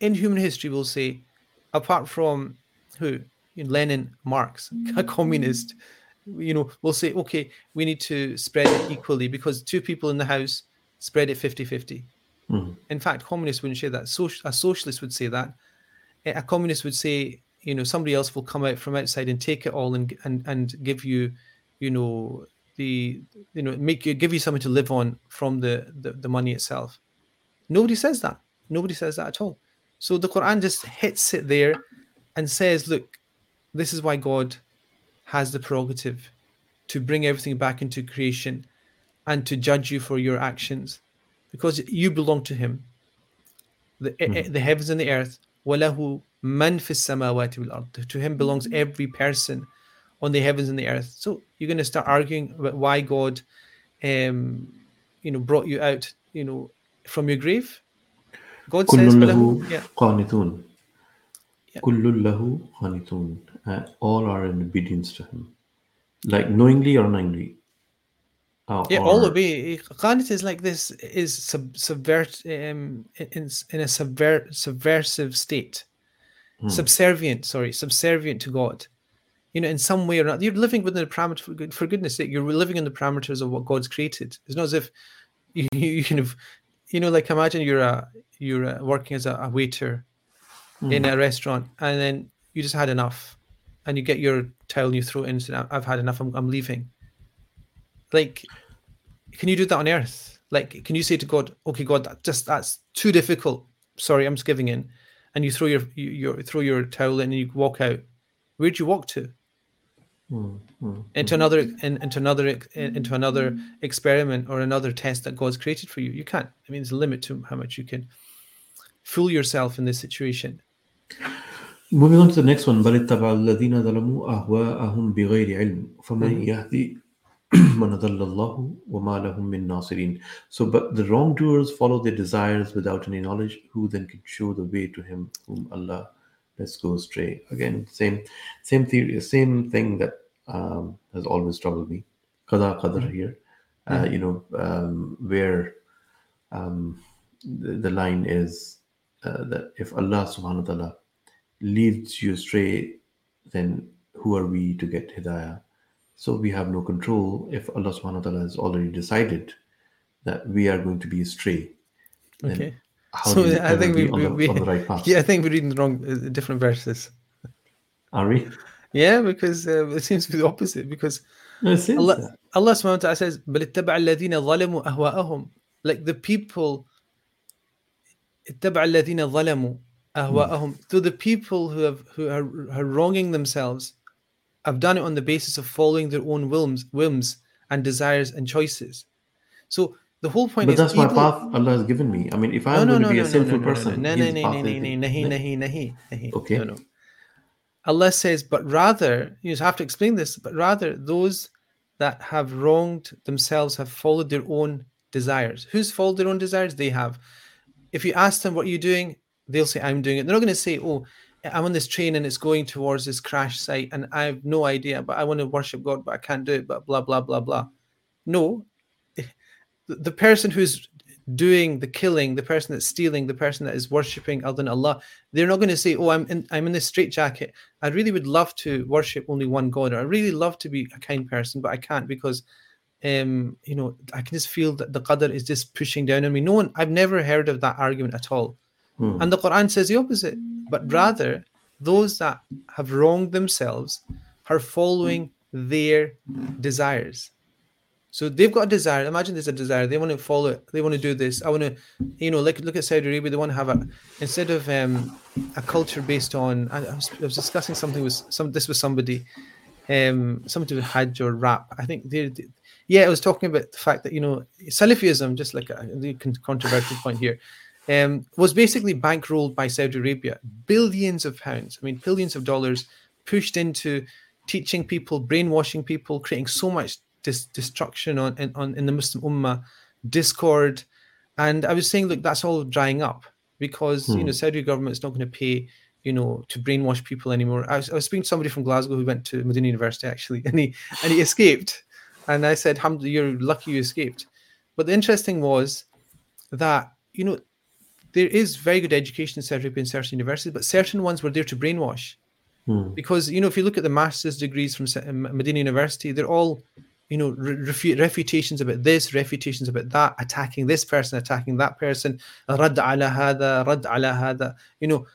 in human history will say, apart from who? You know, Lenin, Marx, a mm-hmm. communist, you know, will say, okay, we need to spread it equally because two people in the house spread it 50 50. Mm-hmm. In fact, communists wouldn't say that. A socialist would say that. A a communist would say, you know, somebody else will come out from outside and take it all and and, and give you, you know, the you know make you give you something to live on from the, the the money itself. Nobody says that. Nobody says that at all. So the Quran just hits it there and says, look, this is why God has the prerogative to bring everything back into creation and to judge you for your actions because you belong to him the, eh, the heavens and the earth وَلَهُ مَنْ فِي السَّمَاوَاتِ وَالْأَرْضِ to him belongs every person on the heavens and the earth so you're going to start arguing about why God um you know brought you out you know from your grave God كل says له وَلَهُ- yeah, قانتون Yeah. كل له قانتون Uh, all are in obedience to him like knowingly or unknowingly Uh, Yeah, all or- obey. Qanit is like this is sub, subvert um in in a subver, subversive state, subservient. Sorry, subservient to God. You know, in some way or not, you're living within the parameters. For, good- for goodness' sake, you're living in the parameters of what God's created. It's not as if you you, you kind of, you know, like imagine you're a you're uh working as a, a waiter in a restaurant, and then you just had enough, and you get your towel and you throw it in. and say, I've had enough. I'm, I'm leaving. Like can you do that on earth? Like can you say to god okay god that just that's too difficult. Sorry i'm just giving in. And you throw your you, your throw your towel in and you walk out. Where'd you walk to into another in, into another ex- in- into another experiment or another test that God's created for you. You can't. I mean, there's a limit to how much you can fool yourself in this situation. Moving on to the next one بل اتبع الذين ظلموا أهواءهم بغير علم فمن يهدي من أضل الله وما لهم من ناصرين So but the wrongdoers follow their desires without any knowledge who then can show the way to him whom Allah lets go astray again same same theory same thing that um, has always troubled me qada qadar here uh, you know um, where um, the, the line is uh, that if Allah subhanahu wa ta'ala leads you astray, then who are we to get hidayah? So we have no control if Allah subhanahu wa ta'ala has already decided that we are going to be astray. then Okay. How So do you I ever think be we, on, we, the, we on the right path? yeah, I think we're reading the wrong uh, different verses. Are we? Yeah, because uh, it seems to be the opposite. Because No, it says Allah, that. Allah subhanahu wa ta'ala says, بَلِ اتَّبَعَ الَّذِينَ ظَلَمُوا أَهْوَاءَهُم Like the people, اتَّبَعَ الَّذِينَ ظَلَمُوا أَهْوَاءَهum So the people who have who are, are wronging themselves have done it on the basis of following their own whims, whims and desires and choices. So the whole point But is that's my path Allah has given me. I mean, if I'm no, going no, to be no, a no, sinful no, no, person, no, no, no, no, no, no. Okay. No, no. Allah says, but rather, you have to explain this, but rather those that have wronged themselves have followed their own desires. Who's followed their own desires? They have. If you ask them, what are you doing? They'll say, I'm doing it. They're not going to say, oh, I'm on this train and it's going towards this crash site and I have no idea, but I want to worship God, but I can't do it, but blah, blah, blah, blah. No. The person who's doing the killing, the person that's stealing, the person that is worshipping other than Allah, they're not going to say, "Oh, I'm in, I'm in this straitjacket. I really would love to worship only one God, or I really love to be a kind person, but I can't because, um, you know, I can just feel that the qadr is just pushing down on me." No one, I've never heard of that argument at all. Hmm. And the Quran says the opposite, but rather those that have wronged themselves are following their desires. So they've got a desire. Imagine there's a desire. They want to follow it. They want to do this. I want to, you know, like look at Saudi Arabia. They want to have a instead of um, a culture based on. I, I, was, I was discussing something with some. This was somebody, um, somebody with Hajj or rap. I think they, they- yeah, I was talking about the fact that you know Salafism, just like a the controversial point here, um, was basically bankrolled by Saudi Arabia, billions of pounds. I mean, billions of dollars pushed into teaching people, brainwashing people, creating so much dis- destruction on in, on in the Muslim Ummah, discord, and I was saying, look, that's all drying up because you hmm. know Saudi government's not going to pay you know to brainwash people anymore. I was, I was speaking to somebody from Glasgow who went to Medina University actually, and he and he escaped, and I said, "Alhamdulillah, you're lucky you escaped." But the interesting was that you know there is very good education in Saudi Arabia in certain universities, but certain ones were there to brainwash. Hmm. Because you know, if you look at the master's degrees from Medina University, they're all you know re- refu- refutations about this, refutations about that, attacking this person, attacking that person. Rad ala hada, rad ala hada. You know,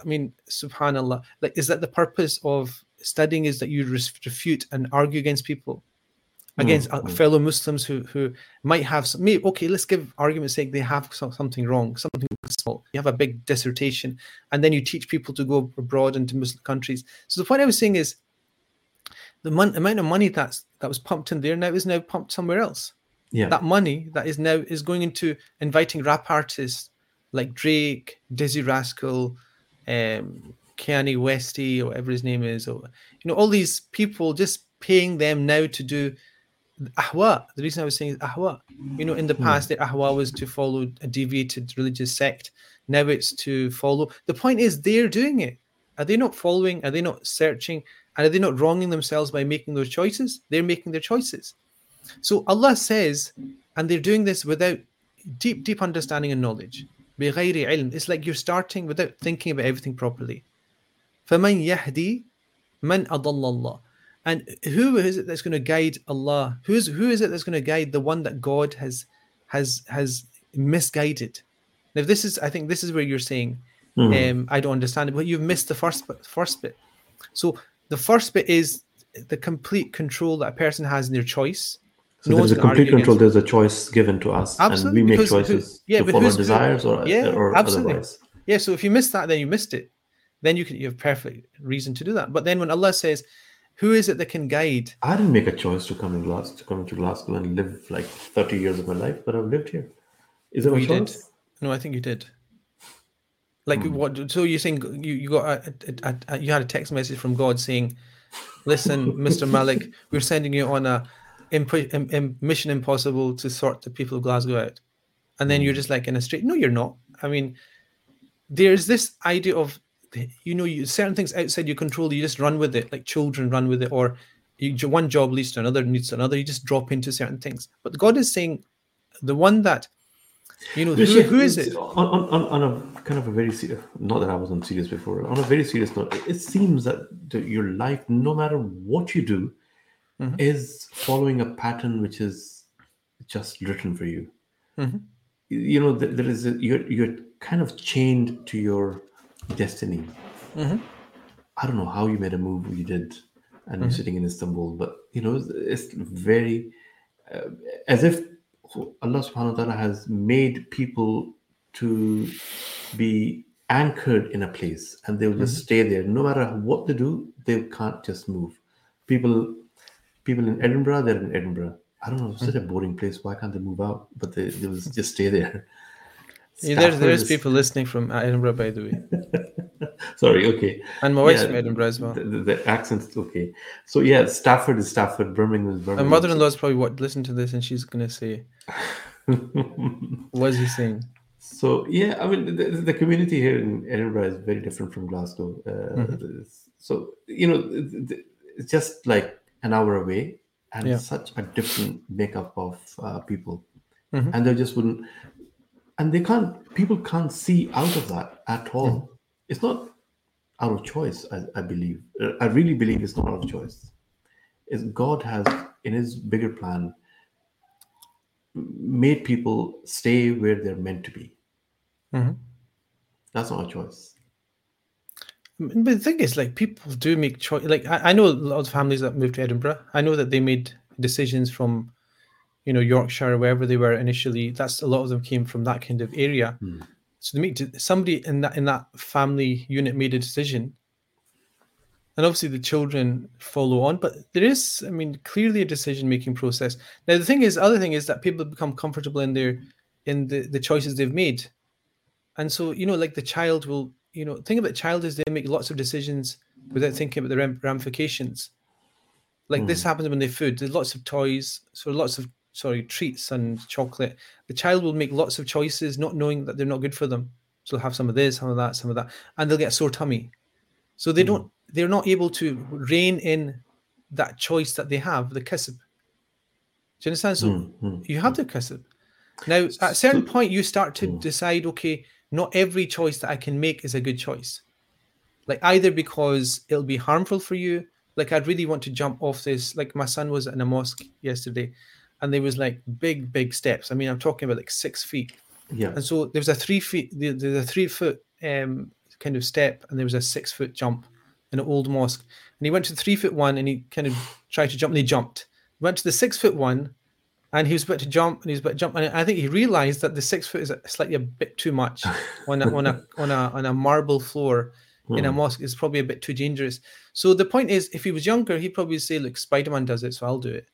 I mean, Subhanallah. Like, is that the purpose of studying? Is that you refute and argue against people? against uh, fellow Muslims who who might have some, maybe okay, let's give argument's sake they have some, something wrong, something small. You have a big dissertation, and then you teach people to go abroad into Muslim countries. So the point I was saying is, the mon- amount of money that's that was pumped in there now is now pumped somewhere else. Yeah. That money that is now is going into inviting rap artists like Drake, Dizzee Rascal, um, Kanye Westy, or whatever his name is, or you know all these people just paying them now to do ahwa. The reason I was saying is ahwa. You know, in the past, the ahwa was to follow a deviated religious sect. Now it's to follow. The point is, they're doing it Are they not following? Are they not searching? And are they not wronging themselves by making those choices? They're making their choices. So Allah says, and they're doing this without deep, deep understanding and knowledge. بغير علم. It's like you're starting without thinking about everything properly. فَمَنْ يَهْدِي مَنْ أَضَلَّ اللَّهِ And who is it that's going to guide Allah? Who's who is it that's going to guide the one that God has has has misguided? Now this is I think this is where you're saying um, I don't understand it, but you've missed the first bit, first bit. So the first bit is the complete control that a person has in their choice. So No there's a complete control. There's a choice given to us, Absolutely, and we make because who- choices yeah, to follow our desires or, yeah, or absolutely. otherwise. Yeah, so if you missed that, then you missed it. Then you can you have perfect reason to do that. But then when Allah says, Who is it that can guide? I didn't make a choice to come in Glas to come to Glasgow and live like 30 years of my life, but I've lived here. Is it Oh, a you did? choice? No, I think you did. Like Hmm. what? So you're saying you you got a, a, a, you had a text message from God saying, "Listen, Mister Malik, we're sending you on a imp- im- im- mission impossible to sort the people of Glasgow out," and then Hmm. you're just like in a straight. No, you're not. I mean, there's this idea of you know you certain things outside your control. You just run with it, like children run with it, or you, one job leads to another, leads to another. You just drop into certain things. But God is saying, the one that you know, who, who is it? On, on- on a kind of a very serious, not that I wasn't serious before, on a very serious note, it, seems that the, your life, no matter what you do, Mhm. is following a pattern which is just written for you. Mhm. You- know, there, there is a, you're you're kind of chained to your destiny. Mhm. I don't know how you made a move you did, and you're sitting in Istanbul, but you know, it's, it's very uh, as if Allah subhanahu wa ta'ala has made people to be anchored in a place and they'll just mm-hmm. stay there. No matter what they do, they can't just move. People people in Edinburgh, they're in Edinburgh. I don't know, it's such a boring place. Why can't they move out? But they, they will just stay there. Yeah, there's there's is- people listening from Edinburgh, by the way, Sorry, okay. and my wife's Yeah, from Edinburgh as well. The, the, the accent's okay. So yeah, Stafford is Stafford, Birmingham is Birmingham. My mother-in-law's probably what listen to this, and she's gonna say, "What is he saying?" So yeah, I mean the, the community here in Edinburgh is very different from Glasgow. Uh, Mm-hmm. So you know, it's just like an hour away, and Yeah. such a different makeup of uh, people, Mhm. and they just wouldn't, and they can't. People can't see out of that at all. Mm-hmm. It's not out of choice. I, I believe. Uh, I really believe it's not out of choice. Is God has in His bigger plan made people stay where they're meant to be. Mhm. That's not a choice. But the thing is, like, people do make choice. Like, I, I know a lot of families that moved to Edinburgh. I know that they made decisions from, you know, Yorkshire, wherever they were initially. That's a lot of them came from that kind of area. Hmm. So they make somebody in that in that family unit made a decision, and obviously the children follow on. But there is, I mean, clearly a decision making process. Now the thing is, other thing is that people become comfortable in their in the the choices they've made, and so you know, like the child will, you know, think about child is they make lots of decisions without thinking about the ramifications. Like this hmm. happens when they food. There's lots of toys, so lots of sorry treats and chocolate. The child will make lots of choices, not knowing that they're not good for them. So they'll have some of this, some of that, some of that, and they'll get a sore tummy. So they hmm. don't. They're not able to rein in that choice that they have, the kisb. Do you understand? So Hmm, you have the kisb. Now, at a certain point, you start to decide, okay, not every choice that I can make is a good choice. Like either because it'll be harmful for you, like I'd really want to jump off this. Like my son was in a mosque yesterday, and there was like big, big steps. I mean, I'm talking about like six feet. Yeah. And so there was a three feet, there- there's a three foot um, kind of step, and there was a six foot jump an old mosque. And he went to the three foot one, and he kind of tried to jump, and he jumped. Went to the six foot one, and he was about to jump, and he was about to jump, and I think he realised that the six foot is slightly a bit too much on a on a on a on a marble floor in a hmm. mosque. is probably a bit too dangerous. So the point is, if he was younger, he'd probably say, "Look, Spider Man does it, so I'll do it."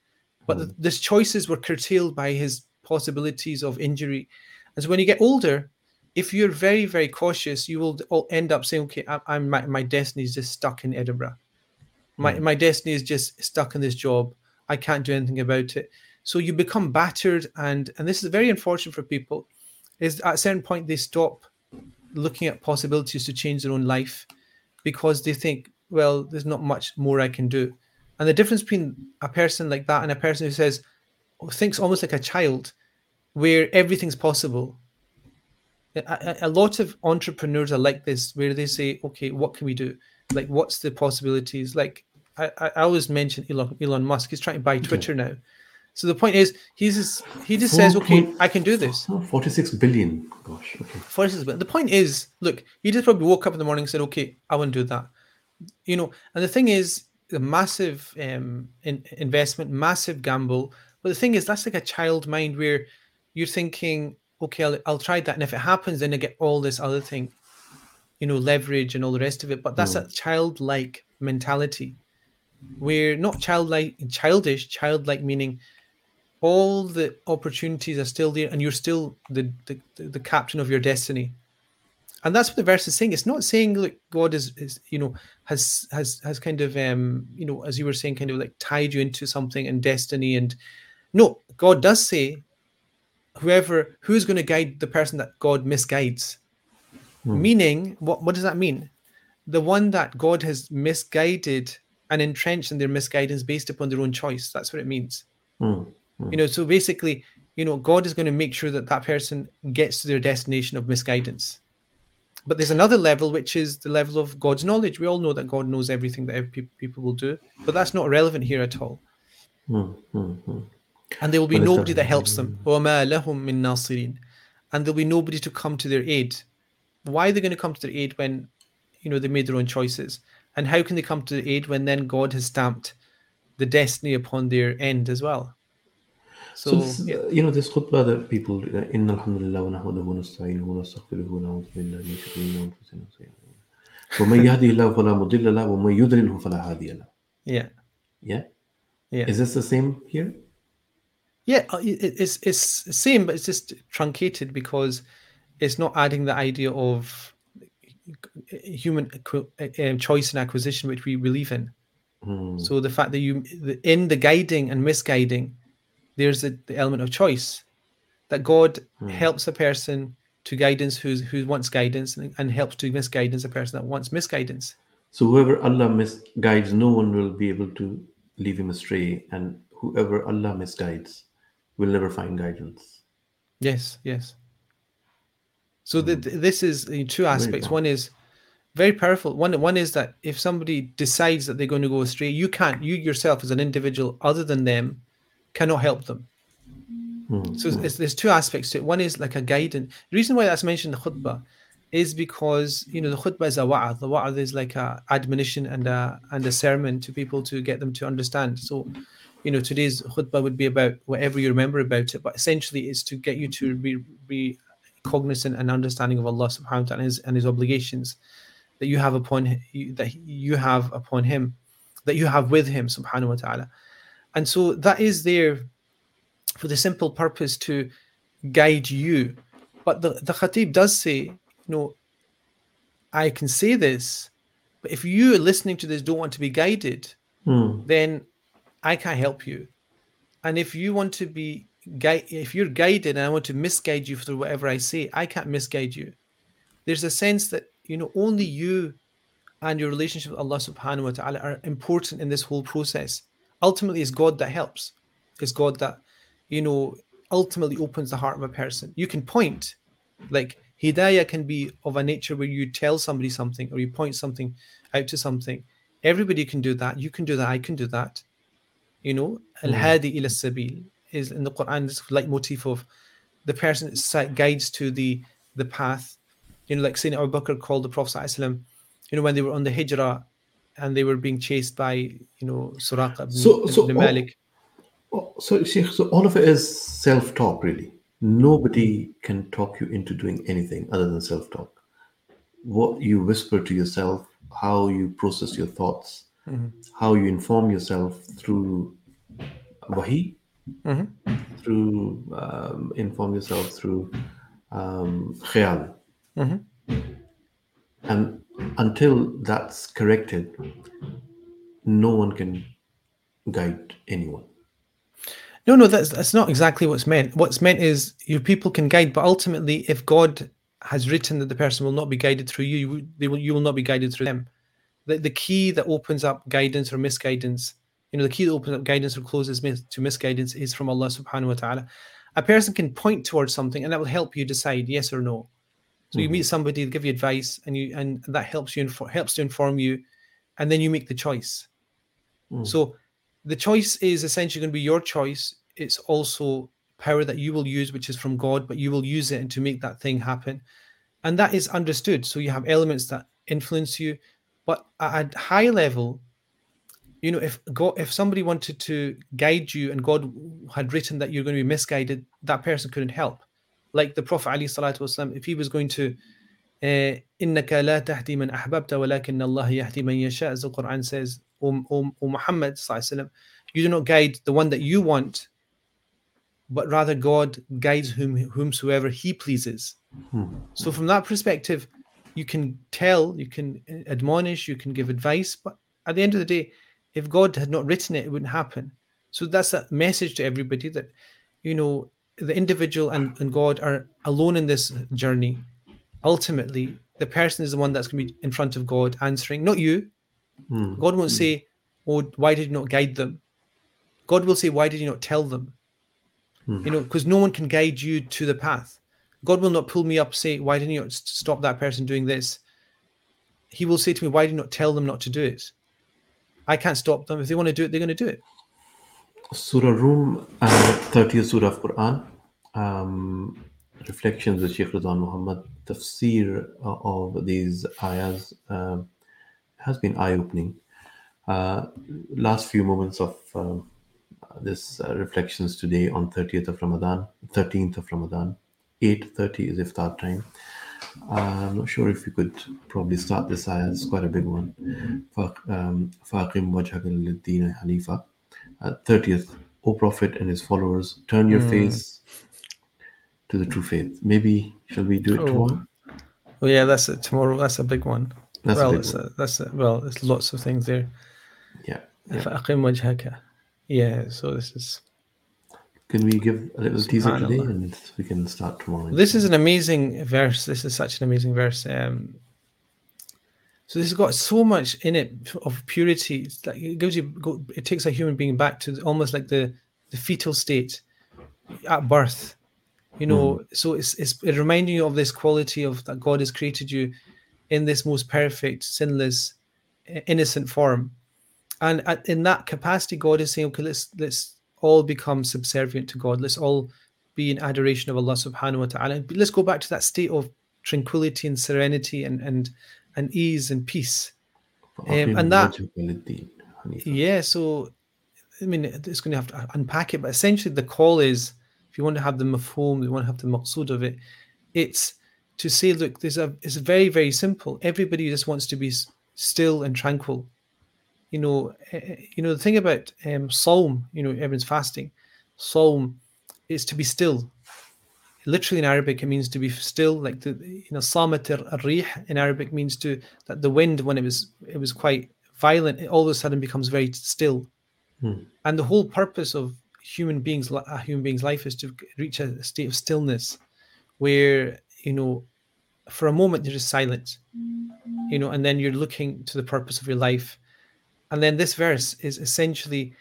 But hmm. the, his choices were curtailed by his possibilities of injury, and so when you get older, if you're very very cautious, you will all end up saying, "Okay, I, I'm my, my destiny is just stuck in Edinburgh. My hmm. my destiny is just stuck in this job. I can't do anything about it." So you become battered, and and this is very unfortunate for people. Is at a certain point they stop looking at possibilities to change their own life because they think, well, there's not much more I can do. And the difference between a person like that and a person who says, oh, thinks almost like a child, where everything's possible. A, a- lot of entrepreneurs are like this, where they say, okay, what can we do? Like, what's the possibilities? Like, I, I always mention Elon, Elon Musk. He's trying to buy Twitter now. So the point is, he's just, he just says, okay, point- I can do this. Oh, 46 billion. Gosh. Okay. For instance, but the point is, look, he just probably woke up in the morning and said, "Okay, I want to do that," you know. And the thing is, the massive um, in, investment, massive gamble. But the thing is, that's like a child mind where you're thinking, "Okay, I'll, I'll try that," and if it happens, then I get all this other thing, you know, leverage and all the rest of it. But that's a childlike mentality. we're not childlike, childish, childlike meaning all the opportunities are still there, and you're still the the, the captain of your destiny. And that's what the verse is saying. It's not saying like God is, is you know has has has kind of um you know as you were saying kind of like tied you into something and destiny and no God does say whoever who's going to guide the person that God misguides. Hmm. Meaning, what what does that mean? The one that God has misguided and entrenched in their misguidance based upon their own choice. That's what it means. Mm. You know, so basically, you know, God is going to make sure that that person gets to their destination of misguidance. But there's another level, which is the level of God's knowledge. We all know that God knows everything that every pe- people will do, but that's not relevant here at all. Hmm. Mm, mm, mm. And there will be But it's nobody not- that helps them. وَمَا لَهُم مِّن نَاصِرِينَ. And there'll be nobody to come to their aid. Why are they going to come to their aid when, you know, they made their own choices? And how can they come to their aid when then God has stamped the destiny upon their end as well? So, So, this, is, yeah. uh, you know, this khutbah that people, uh, إن الحمد لله ونحمده ونستعينه ونستغفره ونعوذ بالله من شرور أنفسنا وسيئات أعمالنا. ومن يهدي الله فلا مضل له ومن يضلله فلا هادي له. yeah, Yeah. yeah. Is this the same here? Yeah, uh, it- it- it's it's the same, but it's just truncated because it's not adding the idea of human um, choice and acquisition, which we believe in. Hmm. So the fact that you in the guiding and misguiding, there's the, the element of choice that God helps a person to guidance who's who wants guidance and, and helps to misguidance a person that wants misguidance. So whoever Allah misguides, no one will be able to leave him astray, and whoever Allah misguides will never find guidance. Yes, yes. So the, mm. this is uh, the two aspects. One is very powerful. One one is that if somebody decides that they're going to go astray, you can't. You yourself, as an individual, other than them, cannot help them. Hmm. So mm. it's, there's two aspects to it. One is like a guidance. The reason why that's mentioned in the khutbah is because you know the khutbah is a wa'ad. The wa'ad is like a admonition and a and a sermon to people to get them to understand. So you know today's khutbah would be about whatever you remember about it, but essentially it's to get you to be be cognizant and understanding of Allah subhanahu wa ta'ala and his, and his obligations that you have upon that you have upon him that you have with him subhanahu wa ta'ala. And so that is there for the simple purpose to guide you. But the, the khatib does say you know i can say this but if you listening to this don't want to be guided Hmm. then I can't help you. And if you want to be if you're guided and I want to misguide you through whatever I say, I can't misguide you. There's a sense that you know only you and your relationship with Allah subhanahu wa ta'ala are important in this whole process. Ultimately, it's God that helps. It's God that, you know, ultimately opens the heart of a person. You can point, like Hidayah can be of a nature where you tell somebody something or you point something out to something. Everybody can do that. You can do that. I can do that. You know, mm. Al Hadi ila Sabil is in the Quran this leitmotif of the person that guides to the the path. You know, like Sayyidina Abu Bakr called the Prophet, ﷺ, you know, when they were on the Hijrah and they were being chased by, you know, Suraqa ibn, So- so ibn Malik. Oh, so, Sheikh, so all of it is self-talk, really. Nobody can talk you into doing anything other than self-talk. What you whisper to yourself, how you process your thoughts, how you inform yourself through wahi, Mhm. through um, inform yourself through um, khayal. Mhm. And until that's corrected, no one can guide anyone. No, no, that's that's not exactly what's meant. What's meant is your people can guide, but ultimately, if God has written that the person will not be guided through you, you, they will, you will not be guided through them. The, the key that opens up guidance or misguidance, you know, the key that opens up guidance or closes mis- to misguidance is from Allah subhanahu wa ta'ala. A person can point towards something and that will help you decide yes or no. So you mm-hmm. meet somebody, they give you advice, and you and that helps you infor- helps to inform you, and then you make the choice. Mm. So the choice is essentially going to be your choice. It's also power that you will use, which is from God, but you will use it and to make that thing happen. And that is understood. So you have elements that influence you, but at a high level, you know, if God, if somebody wanted to guide you and God had written that you're going to be misguided, that person couldn't help. Like the Prophet Ali Salatu Wasalam, if he was going to إنك لا تهدي من أحببت ولكن الله يهدي من يشاء as the Quran says O, o, o Muhammad, sallam, you do not guide the one that you want, but rather God guides whom whomsoever He pleases. So from that perspective, you can tell, you can admonish, you can give advice, but at the end of the day, if God had not written it, it wouldn't happen. So that's a message to everybody that, you know, the individual and, and God are alone in this journey. Ultimately, the person is the one that's going to be in front of God answering, not you. Hmm. God won't say, Oh, why did you not guide them? God will say, Why did you not tell them? Hmm. You know, because no one can guide you to the path. God will not pull me up, say, Why didn't you stop that person doing this? He will say to me, Why did you not tell them not to do it? I can't stop them. If they want to do it, they're going to do it. Surah Rum, uh, 30th Surah of Quran. Um, reflections with Sheikh Rizwan Muhammad. Tafsir uh, of these ayahs um has been eye-opening. Uh, last few moments of uh, this uh, reflections today on 30th of Ramadan, 13th of Ramadan, 8.30 is iftar time. Uh, I'm not sure if we could probably start this ayah. It's quite a big one. فَأَقِمْ وَجْهَكَ لِلدِّينِ حَنِيفًا uh, 30th, O Prophet and his followers, turn your face to the true faith. Maybe shall we do it Oh. tomorrow? Oh yeah, that's it. Tomorrow, that's a big one. That's a well, big it's one. a, that's a, well, there's lots of things there. Yeah. yeah. فأقم وجهك. Yeah, so this is Can we give a little teaser today and we can start tomorrow? this is an amazing verse. This is such an amazing verse. Um, so this has got so much in it of purity. It's like it gives you, it takes a human being back to almost like the the fetal state at birth. You know, so it's it's it reminding you of this quality of that God has created you in this most perfect, sinless, innocent form, and at, in that capacity, God is saying, okay, let's let's all become subservient to God. Let's all be in adoration of Allah subhanahu wa ta'ala. But let's go back to that state of tranquility and serenity and and, and ease and peace. Um, and that yeah, so I mean it's gonna have to unpack it, but essentially the call is if you want to have the mafhum, you want to have the maqsood of it, it's to say, look, there's a it's very, very simple. Everybody just wants to be still and tranquil you know, eh, you know the thing about um, Sawm, you know, everyone's fasting. Sawm is to be still. Literally in Arabic, it means to be still. Like the, you know, Samat al-rih in Arabic means to that the wind when it was it was quite violent, it all of a sudden becomes very still. And the whole purpose of human beings, a human being's life is to reach a state of stillness, where you know, for a moment you're just silent, you know, and then you're looking to the purpose of your life, and then this verse is essentially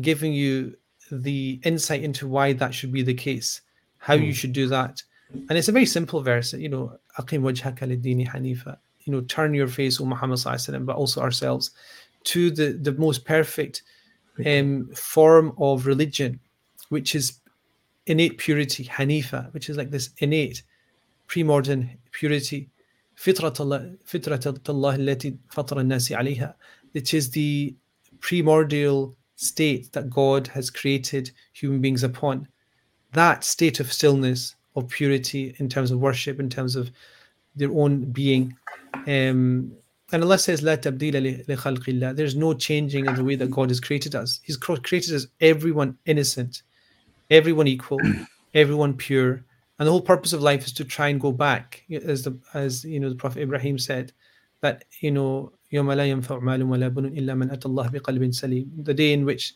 giving you the insight into why that should be the case, how you should do that, and it's a very simple verse. You know, "Aqim wajhaka lid-dini hanifa." You know, turn your face, O Muhammad sallallahu alaihi wasallam, but also ourselves, to the the most perfect um, form of religion, which is innate purity, Hanifa, which is like this innate, pre-modern purity, فطرة الله فطرة الله التي فطر الناس عليها, which is the primordial state that God has created human beings upon. That state of stillness, of purity in terms of worship, in terms of their own being. Um, and Allah says, "La tabdila li. There's no changing of the way that God has created us. He's created us everyone innocent, everyone equal, everyone pure. And the whole purpose of life is to try and go back, as the as you know the Prophet Ibrahim said, that you know يوم لا ينفع مال ولا بنون إلا من أتى الله بقلب سليم. The day in which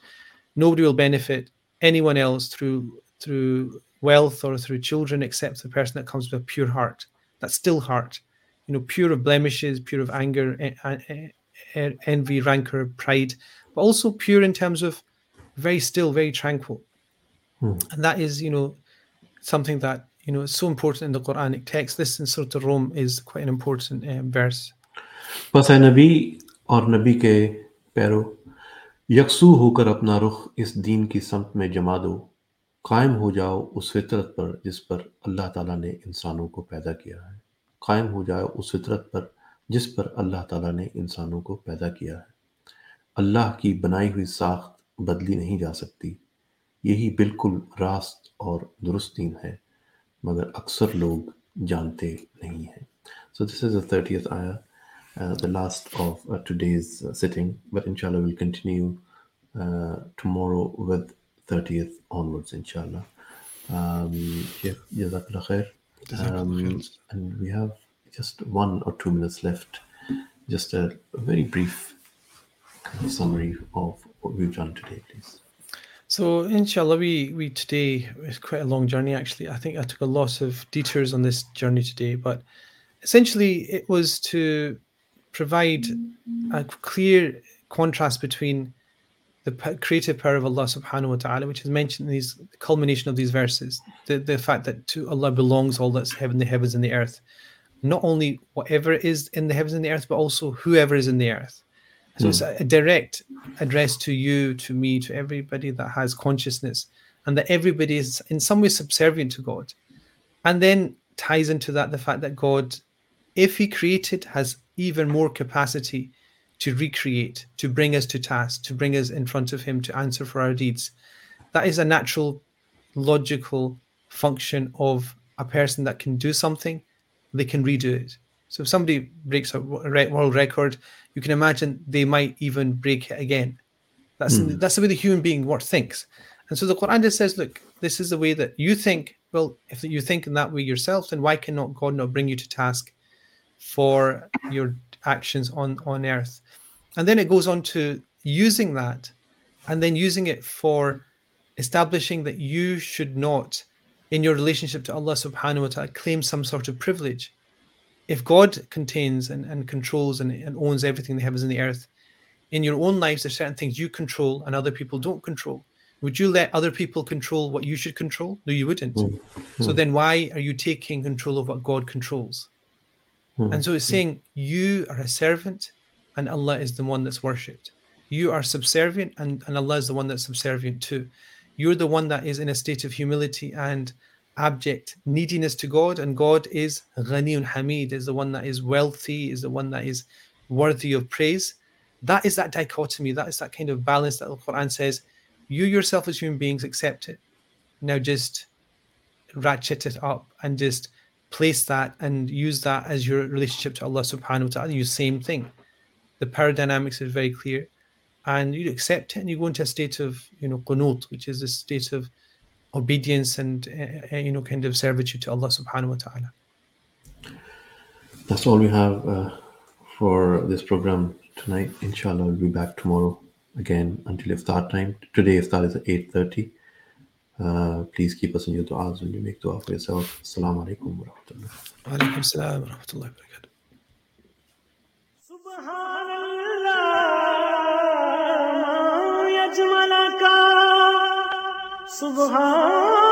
nobody will benefit anyone else through through wealth or through children except the person that comes with a pure heart, that still heart, you know, pure of blemishes, pure of anger, e- e- e- envy, rancor, pride, but also pure in terms of very still, very tranquil. And that is, you know, something that you know is so important in the Quranic text. This in Surah Rum is quite an important um, verse. پس اے نبی اور نبی کے پیرو، یکسو ہو کر اپنا رخ اس دین کی سمت میں جما دو، قائم ہو جاؤ اس فطرت پر جس پر اللہ تعالیٰ نے انسانوں کو پیدا کیا ہے۔ قائم ہو جاؤ اس فطرت پر جس پر اللہ تعالیٰ نے انسانوں کو پیدا کیا ہے۔ اللہ کی بنائی ہوئی ساخت بدلی نہیں جا سکتی۔ یہی بالکل راست اور درست دین ہے، مگر اکثر لوگ جانتے نہیں ہیں۔ So this is a thirtieth آیا the last of uh, today's uh, sitting, but inshallah we'll continue uh, tomorrow with 30th onwards, inshallah. Um, Sheikh, Jazakallah khair. Um, and we have just one or two minutes left. Just a, a very brief kind of summary of what we've done today, please. So inshallah, we we today it's quite a long journey. Actually, I think I took a lot of detours on this journey today, but essentially it was to provide a clear contrast between the creative power of Allah Subhanahu wa Taala, which is mentioned in these the culmination of these verses, the the fact that to Allah belongs all that's heaven, the heavens and the earth, not only whatever is in the heavens and the earth, but also whoever is in the earth. So it's a, a direct address to you, to me, to everybody that has consciousness, and that everybody is in some way subservient to God. And then ties into that the fact that God, if He created, has even more capacity to recreate, to bring us to task, to bring us in front of Him to answer for our deeds. That is a natural, logical function of a person that can do something, they can redo it. So if somebody breaks a world record, you can imagine they might even break it again. That's hmm. that's the way the human being what thinks. And so the Quran just says, look, this is the way that you think. Well, if you think in that way yourself, then why cannot God not bring you to task for your actions on on earth? And then it goes on to using that, and then using it for establishing that you should not, in your relationship to Allah subhanahu wa ta'ala, claim some sort of privilege. If God contains and, and controls and, and owns everything in the heavens and the earth, in your own lives, there's certain things you control and other people don't control. Would you let other people control what you should control? No, you wouldn't. Hmm. Hmm. So then why are you taking control of what God controls? Hmm. And so it's hmm. saying you are a servant and Allah is the one that's worshipped. You are subservient and, and Allah is the one that's subservient too. You're the one that is in a state of humility and abject neediness to God, and God is Ghaniun Hamid, is the one that is wealthy, is the one that is worthy of praise. That is that dichotomy, that is that kind of balance that the Quran says, you yourself as human beings accept it. Now just ratchet it up and just place that and use that as your relationship to Allah subhanahu wa ta'ala. You same thing. The power dynamics is very clear. And you accept it and you go into a state of, you know, qunut, which is a state of obedience and, uh, you know, kind of servitude to Allah subhanahu wa ta'ala. That's all we have uh, for this program tonight. Inshallah, we'll be back tomorrow again until iftar time. Today iftar is at 8.30. Please keep us in your du'as when you make dua for yourself. السلام علیکم ورحمۃ اللہ وعلیکم السلام ورحمۃ اللہ وبرکاتہ سبحان اللہ ما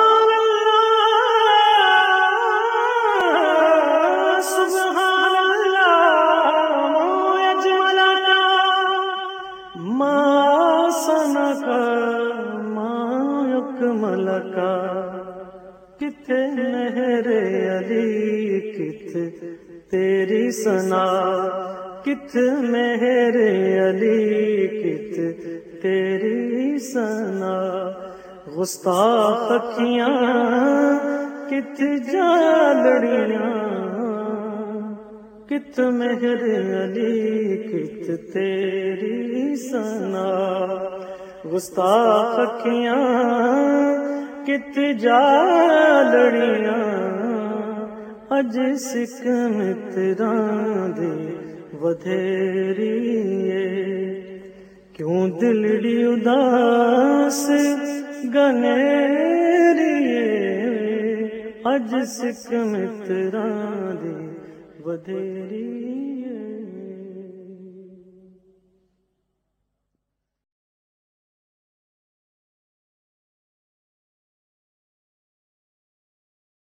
کہ مہر علی کت تیری سنا کت مہر علی کت تیری سنا گستاخیاں کت جالڑیاں۔ کت مہر علی کت تیری سنا گستاخیاں کت جا لڑیاں اج سکھ تران دے کیوں دلڑی اداس گنیریے اج سکھ تران دے